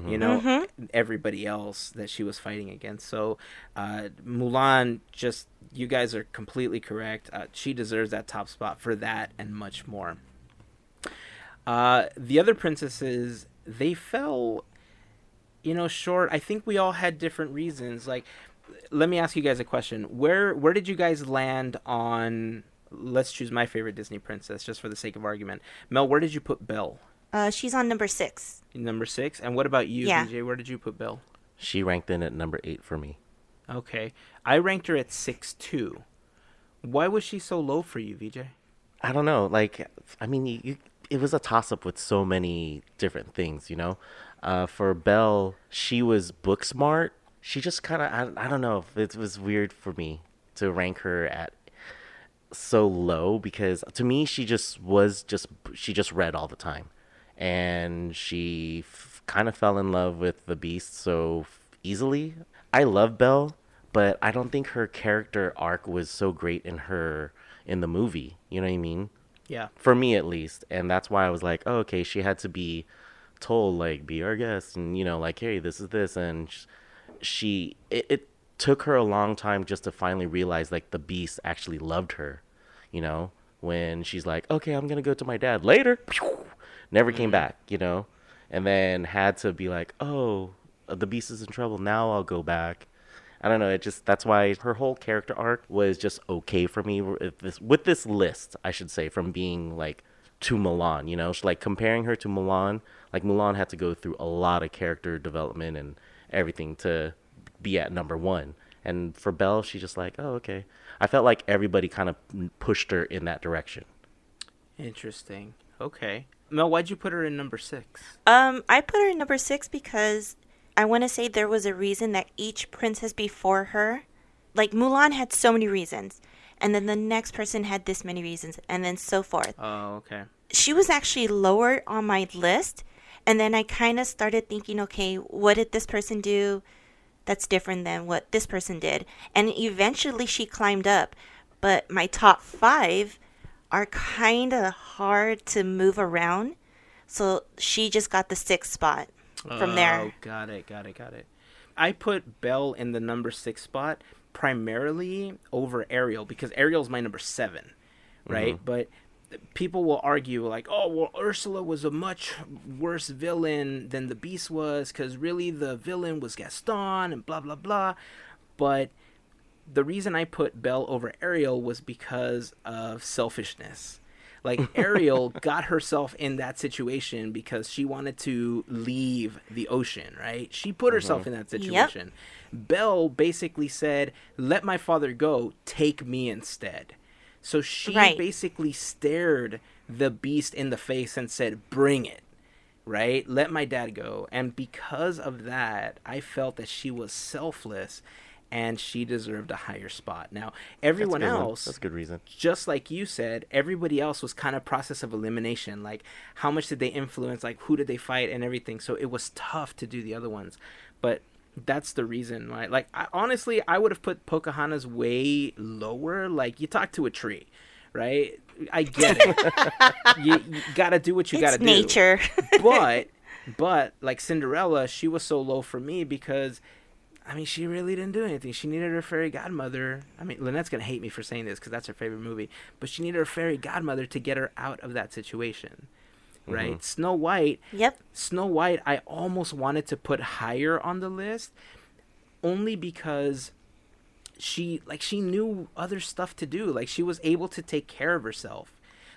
you know everybody else that she was fighting against. So uh, mulan just you guys are completely correct. Uh, she deserves that top spot for that and much more. Uh, the other princesses they fell you know short. I think we all had different reasons. Like let me ask you guys a question. Where where did you guys land on let's choose my favorite disney princess just for the sake of argument. Mel where did you put belle? Uh, she's on number six. Number six and what about you Yeah. VJ where did you put belle She ranked in at number eight for me. Okay. I ranked her at six two. Why was she so low for you, VJ? I don't know. Like, I mean, you, you, it was a toss up with so many different things, you know? Uh, for Belle, she was book smart. She just kind of, I, I don't know. It was weird for me to rank her at so low because to me, she just was just, she just read all the time. And she f- kind of fell in love with the beast so f- easily. I love Belle, but I don't think her character arc was so great in her in the movie. You know what I mean? Yeah. For me at least. And that's why I was like, oh, okay, she had to be told like be our guest and you know like hey this is this and she it, it took her a long time just to finally realize like the beast actually loved her you know when she's like okay i'm gonna go to my dad later never came mm-hmm. back you know and then had to be like oh the beast is in trouble now i'll go back I don't know. It just that's why her whole character arc was just okay for me with this with this list. I should say from being like to Mulan. You know, She- like comparing her to Mulan. Like Mulan had to go through a lot of character development and everything to be at number one. And for Belle, she's just like, oh okay. I felt like everybody kind of pushed her in that direction. Interesting. Okay. Mel, why'd you put her in number six? Um, I put her in number six because I want to say there was a reason that each princess before her, like Mulan had so many reasons, and then the next person had this many reasons, and then so forth. Oh, okay. She was actually lower on my list, and then I kind of started thinking, okay, what did this person do that's different than what this person did? And eventually she climbed up, but my top five are kind of hard to move around. So she just got the sixth spot from there. Oh, there. got it, got it, got it. I put Belle in the number six spot primarily over Ariel because Ariel's my number seven, right? Mm-hmm. But people will argue like, oh, well, Ursula was a much worse villain than the Beast was because really the villain was Gaston and blah blah blah. But the reason I put Belle over Ariel was because of selfishness. Like [laughs] Ariel got herself in that situation because she wanted to leave the ocean, right? She put mm-hmm. herself in that situation. Belle basically said, "Let my father go, take me instead." So she Right. basically stared the beast in the face and said, "Bring it." Right? Let my dad go. And because of that, I felt that she was selfless and she deserved a higher spot. Now, everyone That's a good one. else That's a good reason. just like you said, everybody else was kind of process of elimination. Like how much did they influence? Like who did they fight and everything. So it was tough to do the other ones, but that's the reason why. Like I, honestly, I would have put Pocahontas way lower. Like you talk to a tree, right? I get it. [laughs] you, you gotta do what you it's gotta do nature. but but like Cinderella, she was so low for me because I mean she really didn't do anything. She needed her fairy godmother. I mean Lynette's gonna hate me for saying this because that's her favorite movie, but she needed her fairy godmother to get her out of that situation. Mm-hmm. Right? Snow White yep. Snow White, I almost wanted to put higher on the list, only because she like she knew other stuff to do. Like she was able to take care of herself.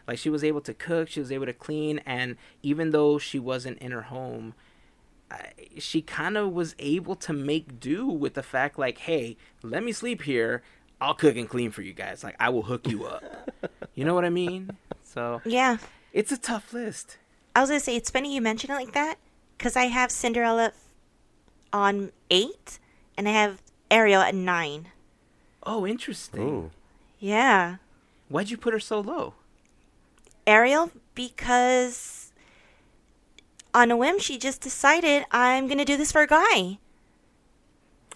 Like she was able to cook, she was able to clean, and even though she wasn't in her home, I, she kind of was able to make do with the fact like, hey, let me sleep here. I'll cook and clean for you guys. Like I will hook you up. you know what I mean? So Yeah. it's a tough list. I was gonna say it's funny you mention it like that because I have Cinderella on eight and I have Ariel at nine. Oh, interesting. Ooh. Yeah, Why'd you put her so low? Ariel because on a whim she just decided I'm gonna do this for a guy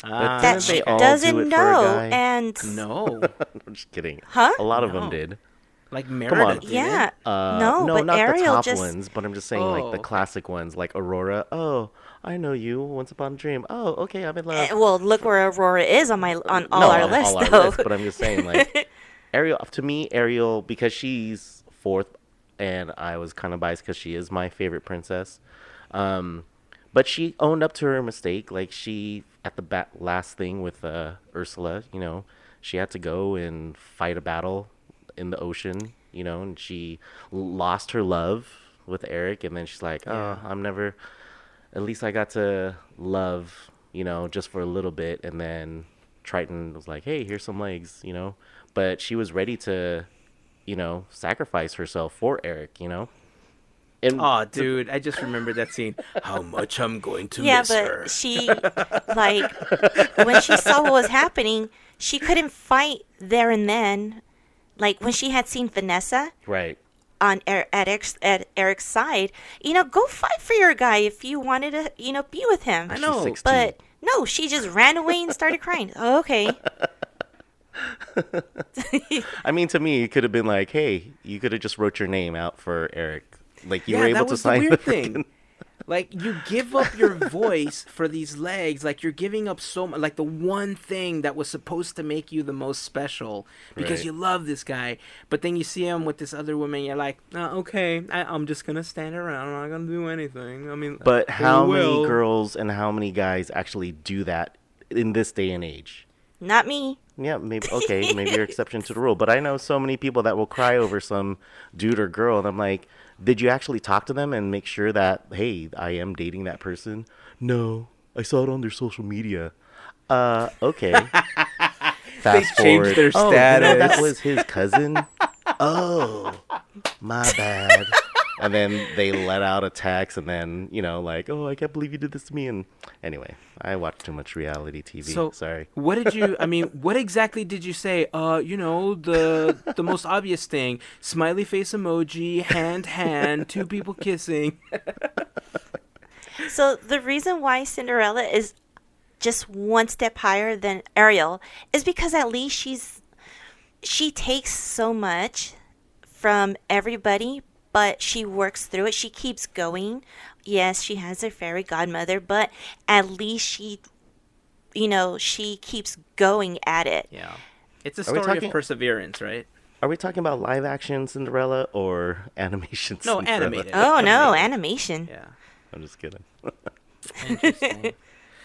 But Ah, that she doesn't it for a know and no, [laughs] I'm just kidding. Huh? A lot of No. them did. like on. Merida. didn't. yeah Uh, no, no, but not Ariel the top just ones, but I'm just saying like Oh, the okay. classic ones, like Aurora. Oh, I know you. Once upon a dream. Oh, okay, I'm in love. Eh, well look where Aurora is on my on all no, our on lists all our though. but I'm just saying like [laughs] Ariel. To me, Ariel because she's fourth, and I was kind of biased because she is my favorite princess. Um, but she owned up to her mistake. Like she at the bat last thing with uh, Ursula, you know, she had to go and fight a battle in the ocean, you know, and she lost her love with Eric, and then she's like, "Oh, I'm never." At least I got to love, you know, just for a little bit, and then Triton was like, "Hey, here's some legs," you know, but she was ready to, you know, sacrifice herself for Eric, you know. And Oh, dude, I just remembered that scene. How much I'm going to yeah, miss but her. she [laughs] like when she saw what was happening, she couldn't fight there and then. Like when she had seen Vanessa right, on er- at Eric's, at Eric's side, you know, go fight for your guy if you wanted to, you know, be with him. I know, But no, she just ran away and started crying. Oh, okay. [laughs] I mean, to me, it could have been like, "Hey, you could have just wrote your name out for Eric." Like you yeah, were able that to was the sign weird the thing. freaking- Like you give up your voice for these legs, like you're giving up so much, like the one thing that was supposed to make you the most special because Right. you love this guy. But then you see him with this other woman, you're like, oh, okay, I, I'm just gonna stand around, I'm not gonna do anything. I mean, But oh, how many girls and how many guys actually do that in this day and age? Not me. Yeah, [laughs] maybe okay, maybe you're exception to the rule. But I know so many people that will cry over some dude or girl, and I'm like, did you actually talk to them and make sure that hey, I am dating that person? No, I saw it on their social media. Uh, okay. [laughs] Fast changed forward. their oh, you know, that was his cousin. oh, my bad. And then they let out a text, and then you know, like, oh, I can't believe you did this to me. And anyway, I watch too much reality TV. So Sorry. What did you? I [laughs] mean, what exactly did you say? Uh, you know, the the most obvious thing: smiley face emoji, hand, hand, two people kissing. So the reason why Cinderella is just one step higher than Ariel is because at least she's she takes so much from everybody, but she works through it. She keeps going. Yes, she has her fairy godmother, but at least she you know, she keeps going at it. Yeah. It's a story talking- of perseverance, right? Are we talking about live action Cinderella or animation Cinderella? No, Cinderella? animated. Oh no, animation. Yeah. I'm just kidding. Interesting.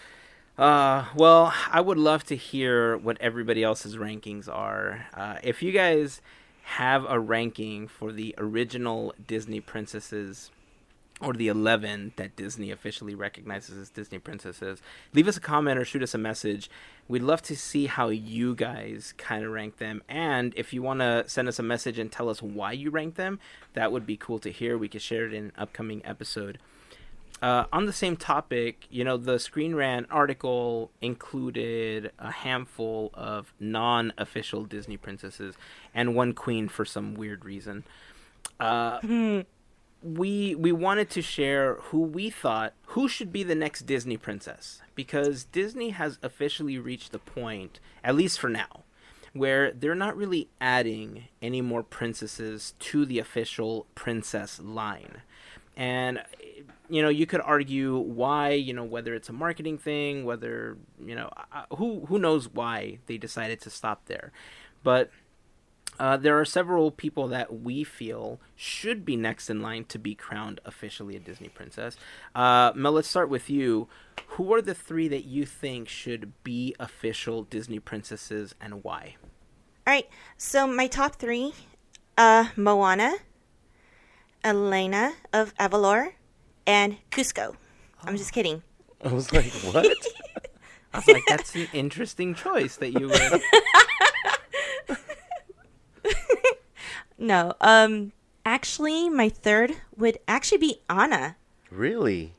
[laughs] uh, well, I would love to hear what everybody else's rankings are. Uh, if you guys have a ranking for the original Disney princesses or the 11 that Disney officially recognizes as Disney princesses, leave us a comment or shoot us a message. We'd love to see how you guys kind of rank them. And if you want to send us a message and tell us why you rank them, that would be cool to hear. We could share it in an upcoming episode. Uh, on the same topic, you know, the Screen Rant article included a handful of non official Disney princesses and one queen for some weird reason. Uh, [laughs] we we wanted to share who we thought who should be the next Disney princess because Disney has officially reached the point, at least for now, where they're not really adding any more princesses to the official princess line. And you know, you could argue why, you know, whether it's a marketing thing, whether, you know, who who knows why they decided to stop there. But uh, there are several people that we feel should be next in line to be crowned officially a Disney princess. Uh, Mel, let's start with you. Who are the three that you think should be official Disney princesses and why? All right. So my top three: uh, Moana, Elena of Avalor, and Kuzco. I'm just kidding. I was like, what? [laughs] I was like, that's an interesting choice that you would. [laughs] No. Um. Actually, my third would actually be Anna. really?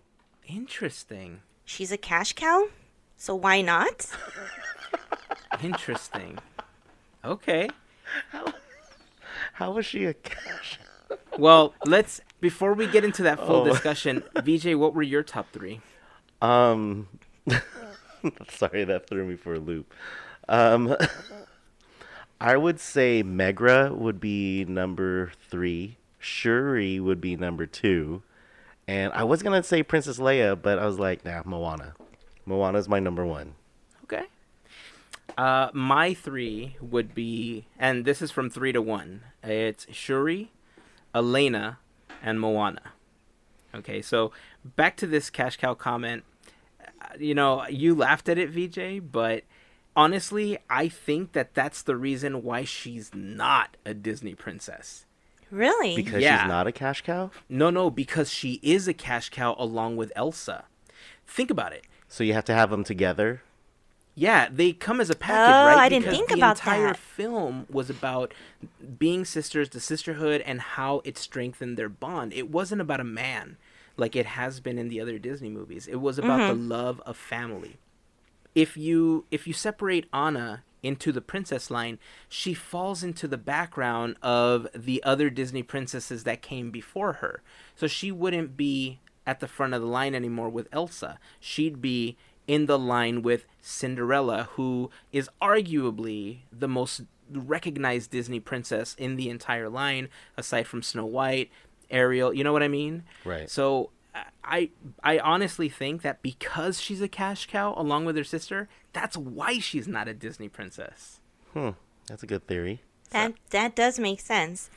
Interesting. She's a cash cow, so why not? Interesting. Okay. How was she a cash? Well, let's before we get into that full Oh. [laughs] discussion, VJ, what were your top three? Um, [laughs] sorry, that threw me for a loop. Um, [laughs] I would say Megara would be number three. Shuri would be number two. And I was gonna say Princess Leia, but I was like, nah, Moana. Moana's my number one. Okay. Uh, my three would be, and this is from three to one. It's Shuri, Elena, and Moana. Okay, so back to this cash cow comment. Uh, You know, you laughed at it, VJ, but honestly, I think that that's the reason why she's not a Disney princess. Really? Because Yeah. she's not a cash cow? No, no, because she is a cash cow along with Elsa. Think about it. So you have to have them together? Yeah, they come as a package, Oh, right? I didn't Because think the about that. The entire film was about being sisters, the sisterhood, and how it strengthened their bond. It wasn't about a man like it has been in the other Disney movies. It was about Mm-hmm. the love of family. If you if you separate Anna into the princess line, she falls into the background of the other Disney princesses that came before her. So she wouldn't be at the front of the line anymore with Elsa. She'd be in the line with Cinderella, who is arguably the most recognized Disney princess in the entire line, aside from Snow White, Ariel. You know what I mean? Right. So I I honestly think that because she's a cash cow along with her sister, that's why she's not a Disney princess. Hmm. That's a good theory. That that does make sense.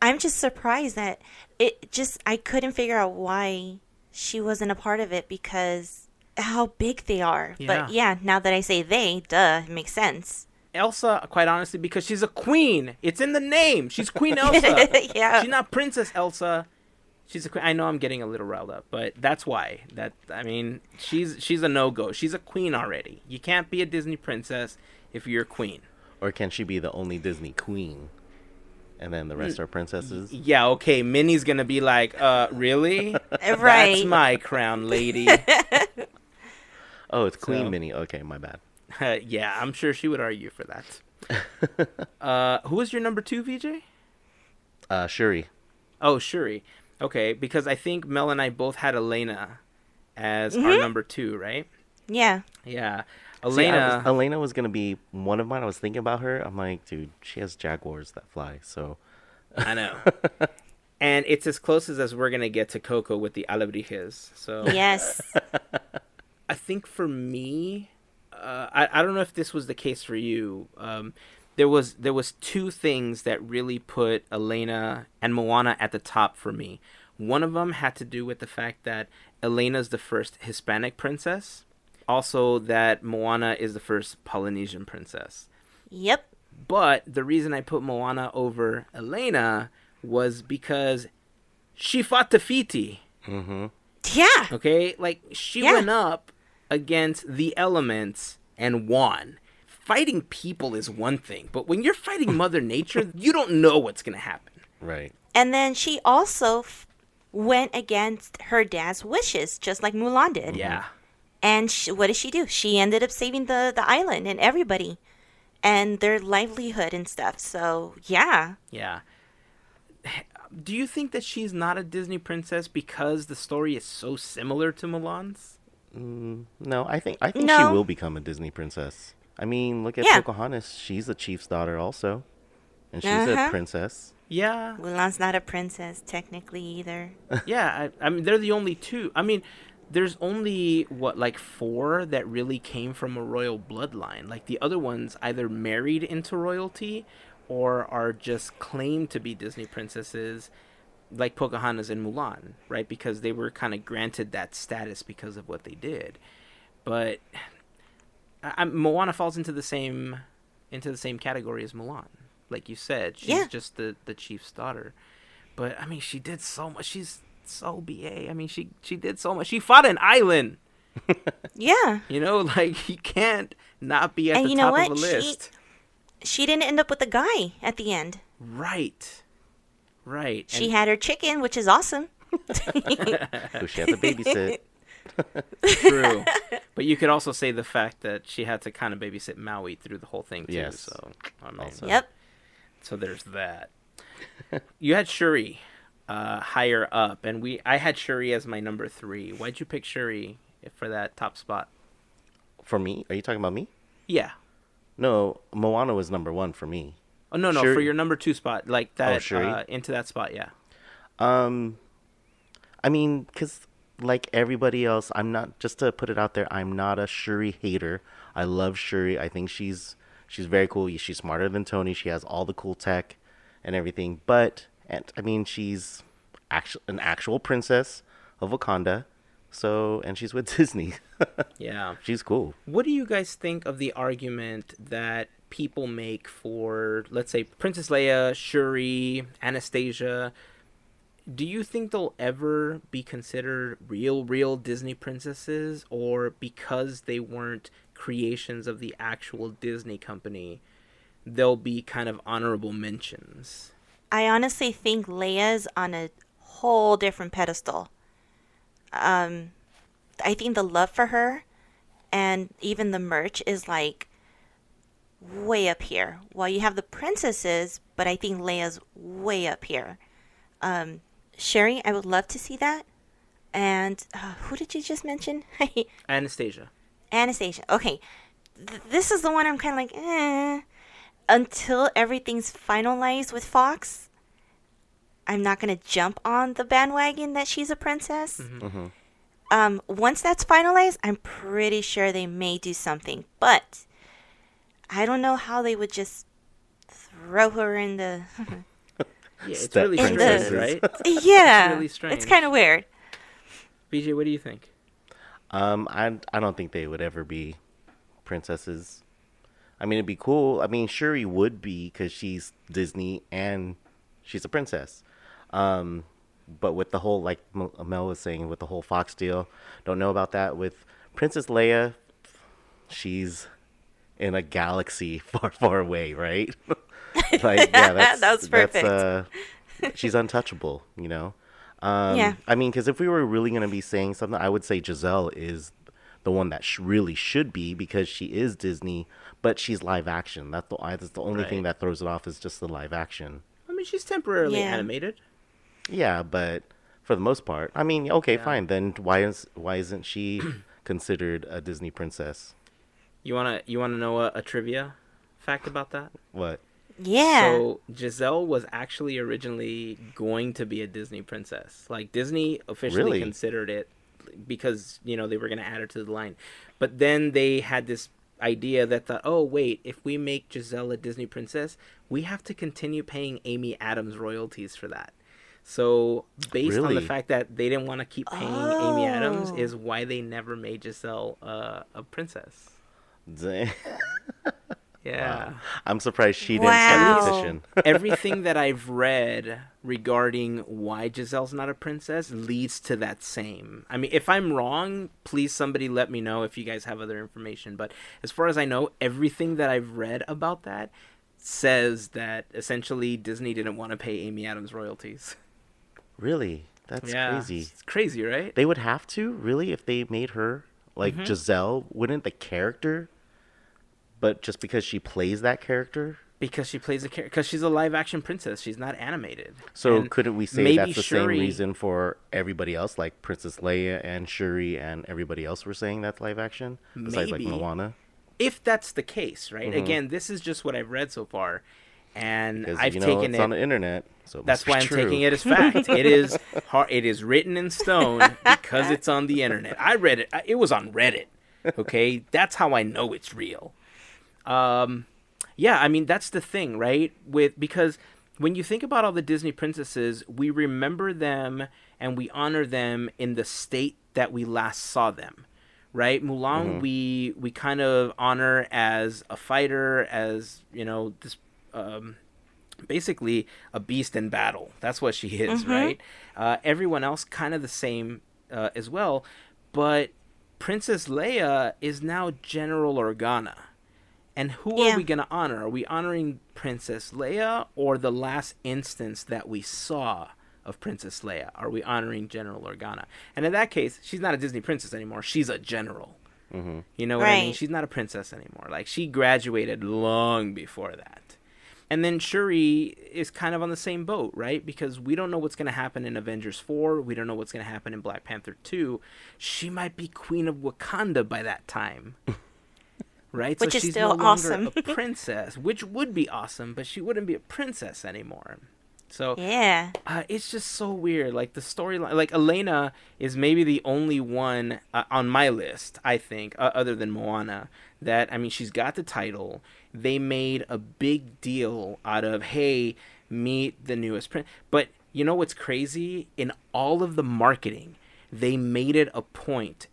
I'm just surprised that it just I couldn't figure out why she wasn't a part of it because how big they are. But Yeah. yeah, now that I say they, duh, it makes sense. Elsa, quite honestly, because she's a queen. It's in the name. She's Queen [laughs] Elsa. Yeah. She's not Princess Elsa. She's a queen. I know I'm getting a little riled up, but that's why. That I mean, she's she's a no go. She's a queen already. You can't be a Disney princess if you're a queen. Or can she be the only Disney queen? And then the rest Mm. are princesses? Yeah, okay. Minnie's gonna be like, uh, really? [laughs] right. That's my crown, lady. [laughs] Oh, it's Queen So- Minnie. Okay, my bad. [laughs] yeah, I'm sure she would argue for that. [laughs] uh, who was your number two, VJ? Uh, Shuri. Oh, Shuri. Okay, because I think Mel and I both had Elena as our number two, right? Yeah. Yeah. See, Elena. was- Elena was gonna be one of mine. I was thinking about her. I'm like, dude, she has jaguars that fly. So I know. [laughs] and it's as close as, as we're going to get to Coco with the Alebrijes. So Yes. I think for me, uh, uh, I I don't know if this was the case for you. Um, there was there was two things that really put Elena and Moana at the top for me. One of them had to do with the fact that Elena's the first Hispanic princess, also that Moana is the first Polynesian princess. Yep. But the reason I put Moana over Elena was because she fought Te Fiti. Mm-hmm. Yeah. Okay, like she Yeah. went up against the elements and won. Fighting people is one thing, but when you're fighting [laughs] Mother Nature, you don't know what's gonna happen. Right. And then she also f- went against her dad's wishes, just like Mulan did. Yeah, And she, what did she do? She ended up saving the, the island and everybody and their livelihood and stuff. So, yeah. yeah. Do you think that she's not a Disney princess because the story is so similar to Mulan's? Mm, no, I think I think No. she will become a Disney princess. I mean, look at Yeah. Pocahontas. She's a chief's daughter also, and she's Uh-huh. a princess. Yeah, Mulan's not a princess, technically, either. [laughs] yeah. I, I mean, they're the only two. I mean, there's only what like four that really came from a royal bloodline. Like the other ones either married into royalty or are just claimed to be Disney princesses, like Pocahontas and Mulan, right? Because they were kind of granted that status because of what they did. But I, I, Moana falls into the same into the same category as Mulan. Like you said, she's Yeah. just the the chief's daughter. But I mean, she did so much. She's so ba. I mean, she she did so much. She fought an island. [laughs] Yeah. You know, like [laughs] you can't not be at And the you know top what? of a She- list. She didn't end up with a guy at the end. Right. Right. She And- had her chicken, which is awesome. Who she had to babysit. [laughs] True. but you could also say the fact that she had to kind of babysit Maui through the whole thing too. Yes. So I mean, Also. Yep. so there's that. you had Shuri uh, higher up, and we I had Shuri as my number three. Why'd you pick Shuri for that top spot? For me, are you talking about me? Yeah. No, Moana was number one for me. Oh no no Shuri- for your number two spot like that Shuri? uh, into that spot yeah. Um, I mean, cause like everybody else, I'm not. Just to put it out there, I'm not a Shuri hater. I love Shuri. I think she's she's very cool. She's smarter than Tony. She has all the cool tech and everything. But and I mean, she's actual an actual princess of Wakanda. So and she's with [laughs] Disney. Yeah. she's cool. What do you guys think of the argument that people make for, let's say, Princess Leia, Shuri, Anastasia? Do you think they'll ever be considered real, real Disney princesses, or because they weren't creations of the actual Disney company, they'll be kind of honorable mentions? I honestly think Leia's on a whole different pedestal. Um, I think the love for her and even the merch is like way up here. While you have the princesses, but I think Leia's way up here. Um, Shuri, I would love to see that. And uh, who did you just mention? [laughs] Anastasia. Anastasia. Okay, Th- this is the one I'm kind of like, eh. Until everything's finalized with Fox, I'm not gonna jump on the bandwagon that she's a princess. Um, once that's finalized, I'm pretty sure they may do something, but I don't know how they would just throw her in the. Yeah, it's really strange, the- right? yeah, really it's kind of weird. VJ, what do you think? Um, I I don't think they would ever be princesses. I mean, it'd be cool. I mean, Shuri would be because she's Disney and she's a princess. Um, but with the whole, like Mel Mel was saying, with the whole Fox deal, don't know about that. With Princess Leia, she's in a galaxy [laughs] far, far away, right? [laughs] like, yeah, that's That was perfect. That's, uh, [laughs] she's untouchable, you know. Um, Yeah. I mean, because if we were really gonna be saying something, I would say Giselle is the one that sh- really should be because she is Disney, but she's live action. That's the I- that's the only thing that throws it off is just the live action. I mean, she's temporarily Yeah. animated. Yeah, but for the most part, I mean, okay, Yeah. fine. Then why is why isn't she [clears throat] considered a Disney princess? You wanna you wanna know a, a trivia fact about that? What? Yeah. So Giselle was actually originally going to be a Disney princess. Like Disney officially Really? considered it because you know they were going to add her to the line, but then they had this idea that thought, oh wait, if we make Giselle a Disney princess, we have to continue paying Amy Adams royalties for that. So based on the fact that they didn't want to keep paying Amy Adams Oh. is why they never made Giselle uh, a princess. Dang. [laughs] Yeah. I'm surprised she didn't Wow. start a petition. Everything that I've read regarding why Giselle's not a princess leads to that same. I mean, if I'm wrong, please somebody let me know if you guys have other information. But as far as I know, everything that I've read about that says that essentially Disney didn't want to pay Amy Adams royalties. really? That's yeah, crazy. It's crazy, right? They would have to, really, if they made her like Mm-hmm. Giselle, wouldn't the character but just because she plays that character? because she plays a character. Because she's a live action princess. She's not animated. So And couldn't we say that's the same reason for everybody else, like Princess Leia and Shuri and everybody else were saying that's live action? Besides like Moana? If that's the case, right? Mm-hmm. Again, this is just what I've read so far, and Because I've you know taken it's it. on the internet. So That's why I'm true. taking it as [laughs] fact. it is har it is written in stone because it's on the internet. I read it. It was on Reddit. Okay, that's how I know it's real. Um, yeah, I mean that's the thing, right? With because when you think about all the Disney princesses, we remember them and we honor them in the state that we last saw them. Right, Mulan, we we kind of honor as a fighter, as you know, this um, basically a beast in battle. That's what she is, right? Uh, everyone else kind of the same uh, as well, but Princess Leia is now General Organa. And who Yeah. are we going to honor? Are we honoring Princess Leia or the last instance that we saw of Princess Leia? Are we honoring General Organa? And in that case, she's not a Disney princess anymore. She's a general. Mm-hmm. You know what I mean? She's not a princess anymore. Like she graduated long before that. And then Shuri is kind of on the same boat, right? Because we don't know what's going to happen in Avengers 4. We don't know what's going to happen in Black Panther 2. She might be Queen of Wakanda by that time. [laughs] Right? Which so is she's still no longer awesome. a princess, which would be awesome, but she wouldn't be a princess anymore. So Yeah. uh, it's just so weird. Like the storyline, like Elena is maybe the only one uh, on my list, I think, uh, other than Moana. That I mean, she's got the title. They made a big deal out of, hey, meet the newest prince. But you know what's crazy? In all of the marketing, they made it a point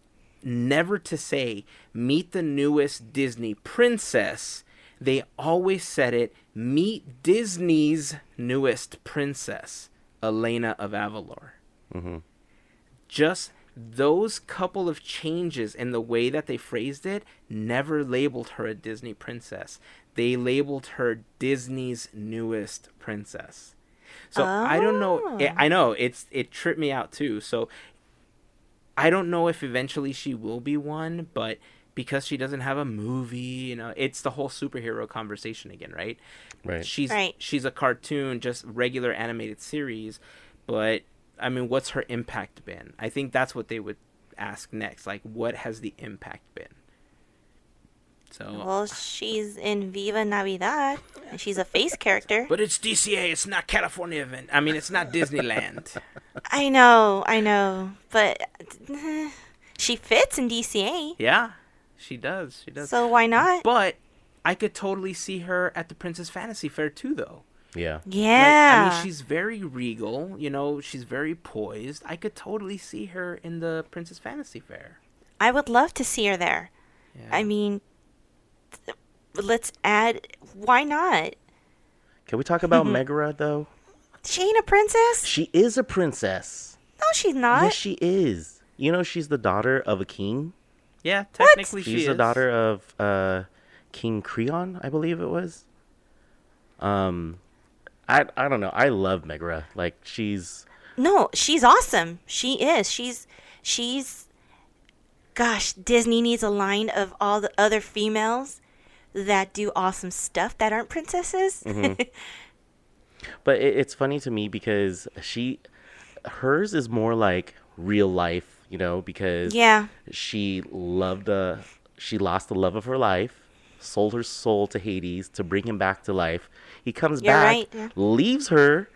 never to say meet the newest Disney princess. They always said it meet Disney's newest princess, Elena of Avalor. Mm-hmm. Just those couple of changes in the way that they phrased it never labeled her a Disney princess. They labeled her Disney's newest princess. So I don't know. Oh. I know it's it tripped me out too. So I don't know if eventually she will be one, but because she doesn't have a movie, you know, it's the whole superhero conversation again, right? Right. She's Right. she's a cartoon, just regular animated series, but I mean, what's her impact been? I think that's what they would ask next. Like, what has the impact been? So, Well, uh, she's in Viva Navidad, and she's a face character. but it's DCA. It's not California event. I mean, it's not Disneyland. I know, I know, but [sighs] she fits in DCA, yeah, she does. She does. so why not? But I could totally see her at the Princess Fantasy Fair too, though. Yeah. Yeah. Like, I mean, she's very regal. You know, she's very poised. I could totally see her in the Princess Fantasy Fair. I would love to see her there. Yeah. I mean, th- let's add. Why not? Can we talk about Megara though? She ain't a princess. She is a princess. No, she's not. yes, she is. You know, she's the daughter of a king. yeah, technically she She's is. the daughter of uh, King Creon, I believe it was. Um, I I don't know. I love Megara. Like she's No, she's awesome. She is. She's she's gosh, Disney needs a line of all the other females that do awesome stuff that aren't princesses. [laughs] But it, it's funny to me because she, hers is more like real life, you know, because yeah. she loved uh she lost the love of her life, sold her soul to Hades to bring him back to life. He comes You're back, right, yeah. leaves her,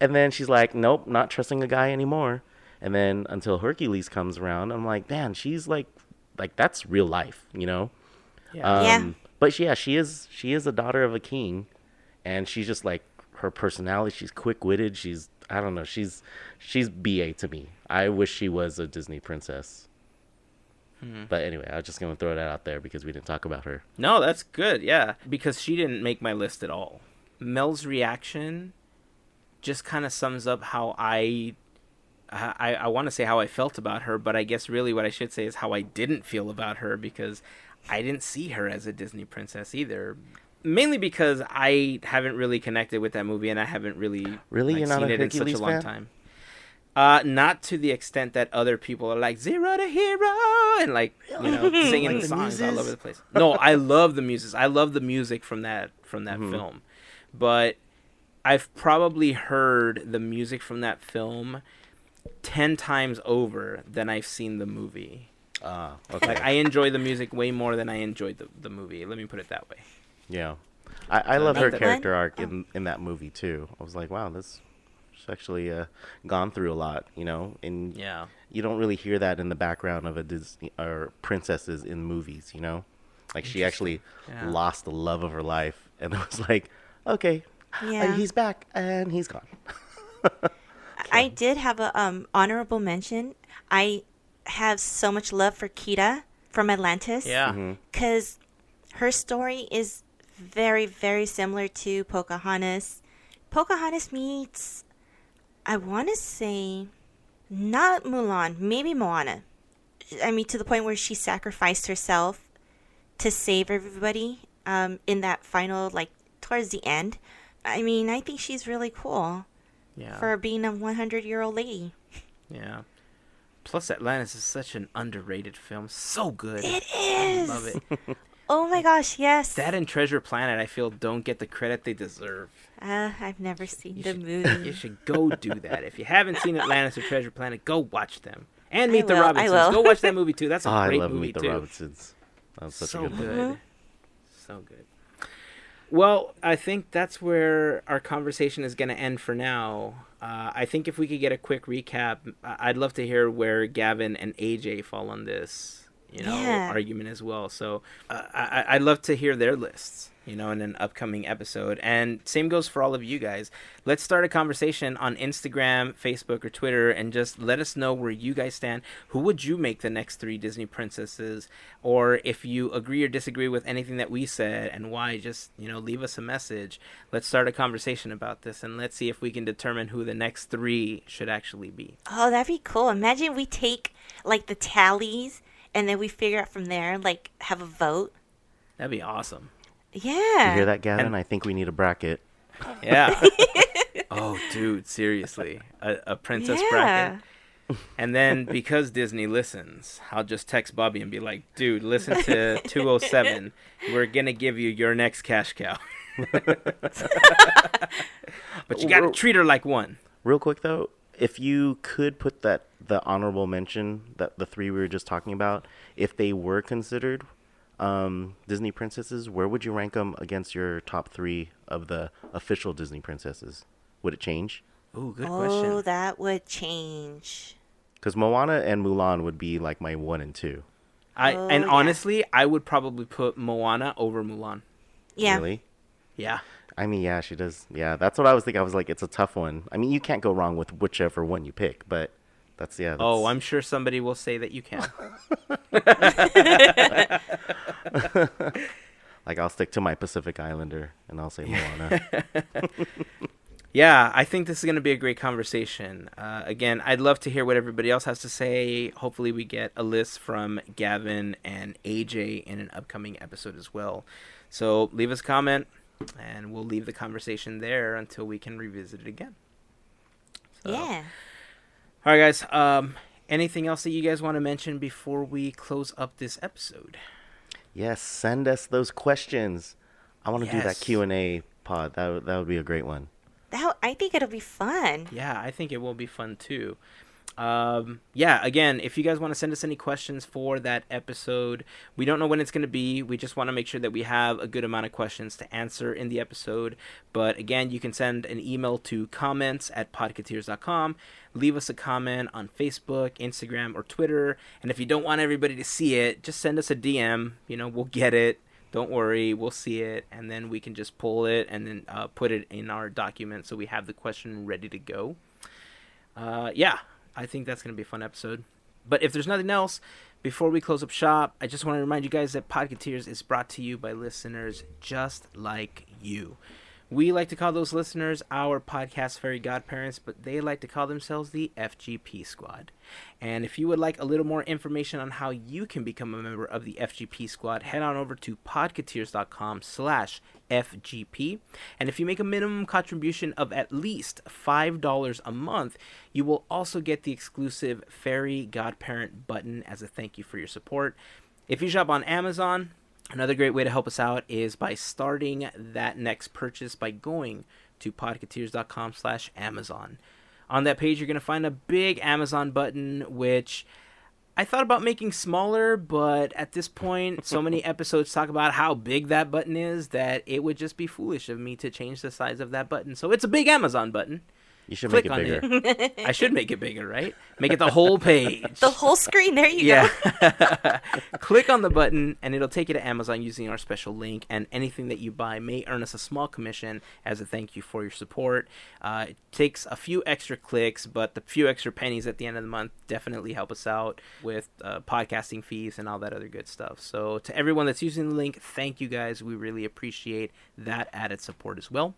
and then she's like, "Nope, not trusting a guy anymore." And then until Hercules comes around, I'm like, "Man, she's like like that's real life, you know?" Yeah. Um, Yeah. But yeah, she is she is a daughter of a king, and she's just like her personality. She's quick witted. She's I don't know. She's she's ba to me. I wish she was a Disney princess. Hmm. But anyway, I was just gonna throw that out there because we didn't talk about her. No, that's good. Yeah, because she didn't make my list at all. Mel's reaction just kind of sums up how I I, I want to say how I felt about her, but I guess really what I should say is how I didn't feel about her because I didn't see her as a Disney princess either. Mainly because I haven't really connected with that movie and I haven't really Really? like, seen it in such a long fan? time. Uh, not to the extent that other people are like zero to hero and like you know [laughs] singing Like the songs all over the place. No, I love the muses. I love the music from that from that Mm-hmm. film, but I've probably heard the music from that film ten times over than I've seen the movie. Ah, okay. Like I enjoy the music way more than I enjoyed the the movie. Let me put it that way. yeah, I, I love her Like that- character arc in in that movie too. I was like, wow, this she's actually uh, gone through a lot, you know, and Yeah. you don't really hear that in the background of a Disney or princesses in movies, you know? Like she actually Yeah. lost the love of her life and [laughs] it was like, okay, uh, Yeah. he's back and he's gone. [laughs] I did have a um honorable mention. I have so much love for Kida from Atlantis. Yeah. Mm-hmm. because her story is very very similar to Pocahontas. Pocahontas meets, I want to say, not Mulan, maybe Moana. I mean, to the point where she sacrificed herself to save everybody um, in that final, like towards the end. I mean, I think she's really cool Yeah. for being a 100 year old lady. Yeah. Plus, Atlantis is such an underrated film. So good. It I love it. [laughs] Oh my gosh, yes. That and Treasure Planet, I feel, don't get the credit they deserve. Uh, I've never seen You the should, movie. you should go do that. If you haven't seen Atlantis or Treasure Planet, go watch them. And I Meet the will, I Robinsons. will. Go watch that movie too. That's a [laughs] Oh, I love movie Meet the. Robinsons. That was such so a good movie. good. So good. Well, I think that's where our conversation is going to end for now. Uh, I think if we could get a quick recap, I'd love to hear where Gavin and AJ fall on this, you know, Yeah. argument as well. So uh, I- I'd love to hear their lists, you know, in an upcoming episode. And same goes for all of you guys. Let's start a conversation on Instagram, Facebook, or Twitter, and just let us know where you guys stand. Who would you make the next three Disney princesses? Or if you agree or disagree with anything that we said and why, just, you know, leave us a message. Let's start a conversation about this and let's see if we can determine who the next three should actually be. Oh, that'd be cool. Imagine we take like the tallies and then we figure out from there, like have a vote. That'd be awesome. Yeah. You hear that, Gavin? And- I think we need a bracket. Yeah. [laughs] oh, dude, seriously. A, a princess Yeah. bracket. And then because Disney listens, I'll just text Bobby and be like, dude, listen to [laughs] 207. We're going to give you your next cash cow. [laughs] but you got to Well- treat her like one. Real quick though, if you could put that the honorable mention that the three we were just talking about, if they were considered um, Disney princesses, where would you rank them against your top three of the official Disney princesses? Would it change? Ooh, good oh, question. Oh, that would change. Because Moana and Mulan would be like my one and two. I Oh, And yeah. honestly, I would probably put Moana over Mulan. Yeah. Really? Yeah. I mean, yeah, she does. Yeah, that's what I was thinking. I was like, it's a tough one. I mean, you can't go wrong with whichever one you pick, but that's yeah. That's, Oh, I'm sure somebody will say that you can. [laughs] like I'll stick to my Pacific Islander and I'll say Moana. [laughs] Yeah, I think this is going to be a great conversation. Uh, again, I'd love to hear what everybody else has to say. Hopefully, we get a list from Gavin and AJ in an upcoming episode as well. So leave us a comment, and we'll leave the conversation there until we can revisit it again. So- Yeah. All right, guys. Um, anything else that you guys want to mention before we close up this episode? yes, send us those questions. I want to do that Q and A pod. That would, that would be a great one. That I think it'll be fun. Yeah, I think it will be fun too. Um, yeah, again, if you guys want to send us any questions for that episode, we don't know when it's going to be. We just want to make sure that we have a good amount of questions to answer in the episode. But again, you can send an email to comments at podcateers.com. Leave us a comment on Facebook, Instagram, or Twitter. And if you don't want everybody to see it, just send us a DM. You know, we'll get it. Don't worry, we'll see it, and then we can just pull it and then uh, put it in our document so we have the question ready to go. Uh, yeah, I think that's going to be a fun episode. But if there's nothing else, before we close up shop, I just want to remind you guys that Podcateers is brought to you by listeners just like you. We like to call those listeners our podcast fairy godparents, but they like to call themselves the FGP Squad. And if you would like a little more information on how you can become a member of the FGP Squad, head on over to podcateers.com slash FGP. And if you make a minimum contribution of at least $5 a month, you will also get the exclusive Fairy Godparent button as a thank you for your support. If you shop on Amazon, Another great way to help us out is by starting that next purchase by going to podcateers.com slash Amazon. On that page, you're going to find a big Amazon button, which I thought about making smaller, but at this point, so many [laughs] episodes talk about how big that button is that it would just be foolish of me to change the size of that button. So it's a big Amazon button. You should Click make it bigger. it. [laughs] I should make it bigger, right? Make it the whole page. The whole screen. There you yeah. go. [laughs] Click on the button and it'll take you to Amazon using our special link. And anything that you buy may earn us a small commission as a thank you for your support. Uh, it takes a few extra clicks, but the few extra pennies at the end of the month definitely help us out with uh, podcasting fees and all that other good stuff. So, to everyone that's using the link, thank you guys. We really appreciate that added support as well.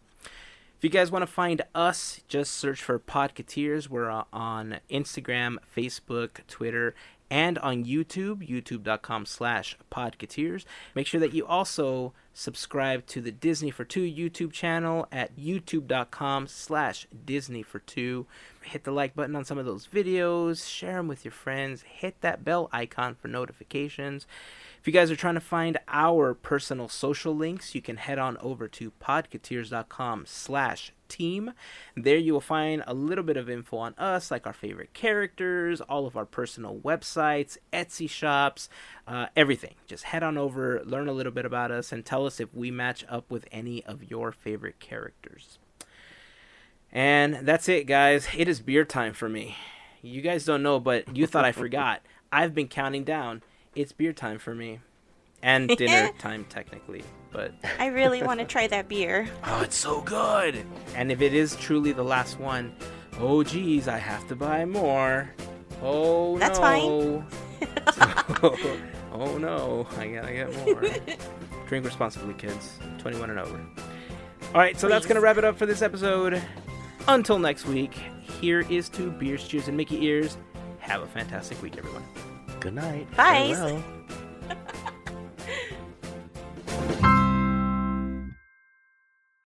If you guys want to find us, just search for Podcateers. We're uh, on Instagram, Facebook, Twitter, and on YouTube, youtube.com slash podcateers. Make sure that you also subscribe to the Disney for Two YouTube channel at youtube.com slash Disney for Two. Hit the like button on some of those videos, share them with your friends, hit that bell icon for notifications. If you guys are trying to find our personal social links, you can head on over to podcateers.com slash team. There you will find a little bit of info on us, like our favorite characters, all of our personal websites, Etsy shops, uh, everything. Just head on over, learn a little bit about us, and tell us if we match up with any of your favorite characters. And that's it, guys. It is beer time for me. You guys don't know, but you thought I forgot. [laughs] I've been counting down. It's beer time for me. And dinner [laughs] time, technically. But [laughs] I really want to try that beer. [laughs] Oh, it's so good. And if it is truly the last one, oh geez, I have to buy more. Oh That's no. oh no, I gotta get more. Drink responsibly, kids. 21 and over. All right, so that's gonna wrap it up for this episode. Until next week, here is to beers, cheers, and Mickey ears. Have a fantastic week, everyone. Good night. Bye. Farewell.